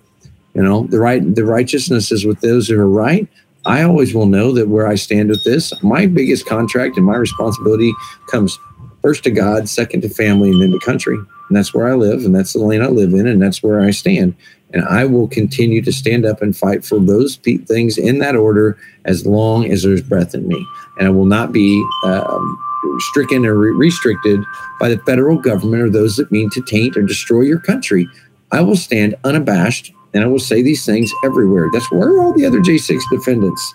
you know, the right the righteousness is with those who are right. I always will know that where I stand with this, my biggest contract and my responsibility comes first to God, second to family, and then to country. And that's where I live, and that's the lane I live in, and that's where I stand. And I will continue to stand up and fight for those things in that order as long as there's breath in me. And I will not be um, stricken or re- restricted by the federal government or those that mean to taint or destroy your country. I will stand unabashed and I will say these things everywhere. That's where all the other J6 defendants?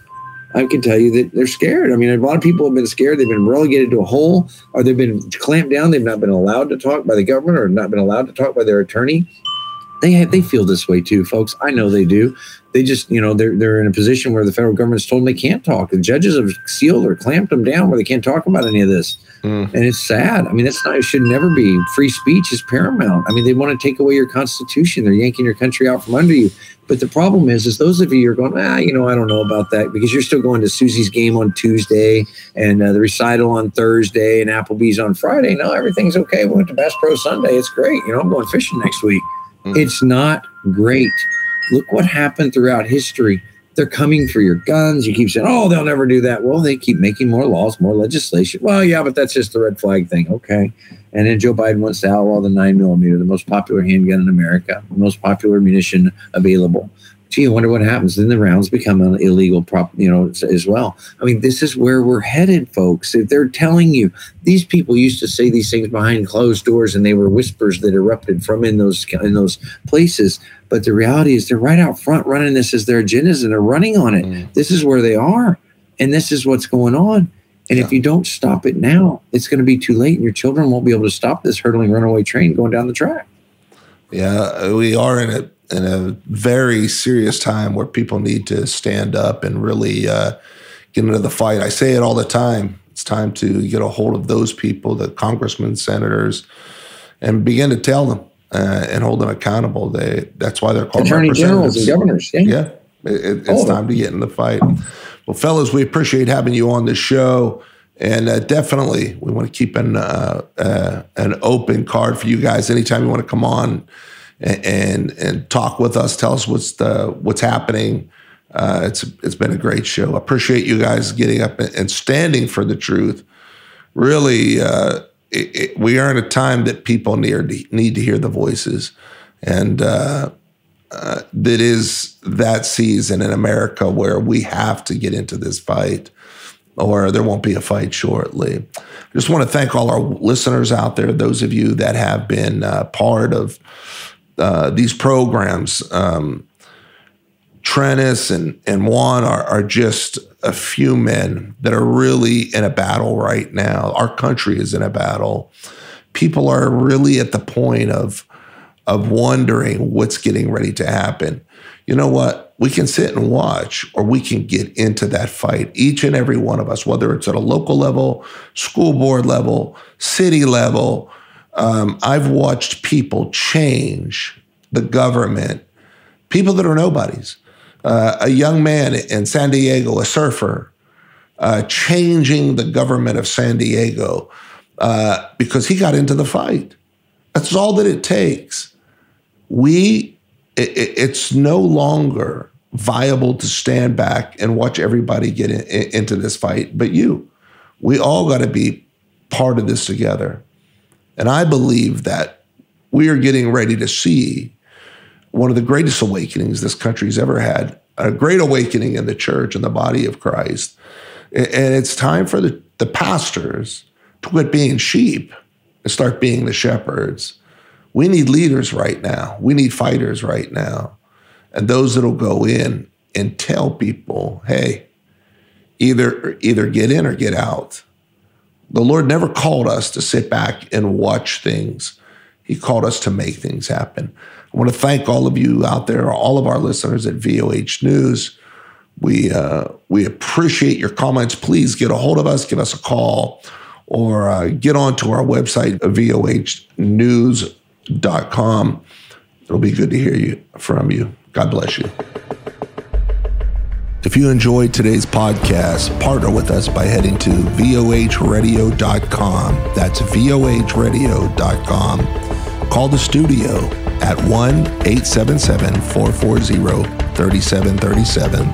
I can tell you that they're scared. I mean, a lot of people have been scared. They've been relegated to a hole, or they've been clamped down. They've not been allowed to talk by the government, or not been allowed to talk by their attorney. They they feel this way too, folks. I know they do. They just, you know, they're they're in a position where the federal government's told them they can't talk. The judges have sealed or clamped them down where they can't talk about any of this. Mm. And it's sad. I mean, that's not. It should never be. Free speech is paramount. I mean, they want to take away your constitution. They're yanking your country out from under you. But the problem is, is those of you are going, ah, you know, I don't know about that because you're still going to Susie's game on Tuesday and uh, the recital on Thursday and Applebee's on Friday. No, everything's okay. We went to Bass Pro Sunday. It's great. You know, I'm going fishing next week. Mm-hmm. It's not great. Look what happened throughout history. They're coming for your guns. You keep saying, oh, they'll never do that. Well, they keep making more laws, more legislation. Well, yeah, but that's just the red flag thing. Okay. And then Joe Biden wants to outlaw the nine millimeter, the most popular handgun in America, the most popular munition available. Gee, I wonder what happens. Then the rounds become an illegal prop, you know, as well. I mean, this is where we're headed, folks. If they're telling you these people used to say these things behind closed doors, and they were whispers that erupted from in those in those places. But the reality is, they're right out front running this as their agendas, and they're running on it. Mm. This is where they are, and this is what's going on. And yeah. if you don't stop it now, it's going to be too late, and your children won't be able to stop this hurtling runaway train going down the track. Yeah, we are in a in a very serious time where people need to stand up and really uh, get into the fight. I say it all the time. It's time to get a hold of those people, the congressmen, senators, and begin to tell them uh, and hold them accountable. They that's why they're called attorney generals and governors. Yeah, yeah it, it's time to get in the fight. Well, fellas, we appreciate having you on the show. And uh, definitely, we want to keep an uh, uh, an open card for you guys. Anytime you want to come on and, and, talk with us, tell us what's the what's happening. Uh, it's it's been a great show. Appreciate you guys getting up and standing for the truth. Really, uh, it, it, we are in a time that people need need to hear the voices, and uh, uh, that is that season in America where we have to get into this fight or there won't be a fight shortly. I just want to thank all our listeners out there, those of you that have been uh, part of uh, these programs. Um, Treniss and, and Juan are, are just a few men that are really in a battle right now. Our country is in a battle. People are really at the point of of wondering what's getting ready to happen. You know what? We can sit and watch, or we can get into that fight. Each and every one of us, whether it's at a local level, school board level, city level. Um, I've watched people change the government, people that are nobodies. Uh, a young man in San Diego, a surfer, uh, changing the government of San Diego uh, because he got into the fight. That's all that it takes we it, it's no longer viable to stand back and watch everybody get in, in, into this fight but you we all got to be part of this together and i believe that we are getting ready to see one of the greatest awakenings this country's ever had a great awakening in the church and the body of christ and it's time for the, the pastors to quit being sheep and start being the shepherds we need leaders right now. We need fighters right now. And those that'll go in and tell people, hey, either either get in or get out. The Lord never called us to sit back and watch things. He called us to make things happen. I want to thank all of you out there, all of our listeners at VOH News. We uh, we appreciate your comments. Please get a hold of us, give us a call, or uh, get onto our website, VOH News com. It'll be good to hear you from you. God bless you. If you enjoyed today's podcast, partner with us by heading to vohradio.com. That's vohradio.com. Call the studio at 1 877 440 3737.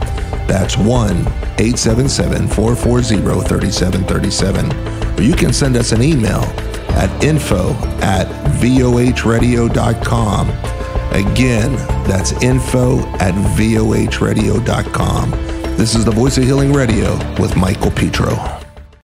That's 1 877 440 3737. Or you can send us an email at info at vohradio.com. Again, that's info at vohradio.com. This is the Voice of Healing Radio with Michael Petro.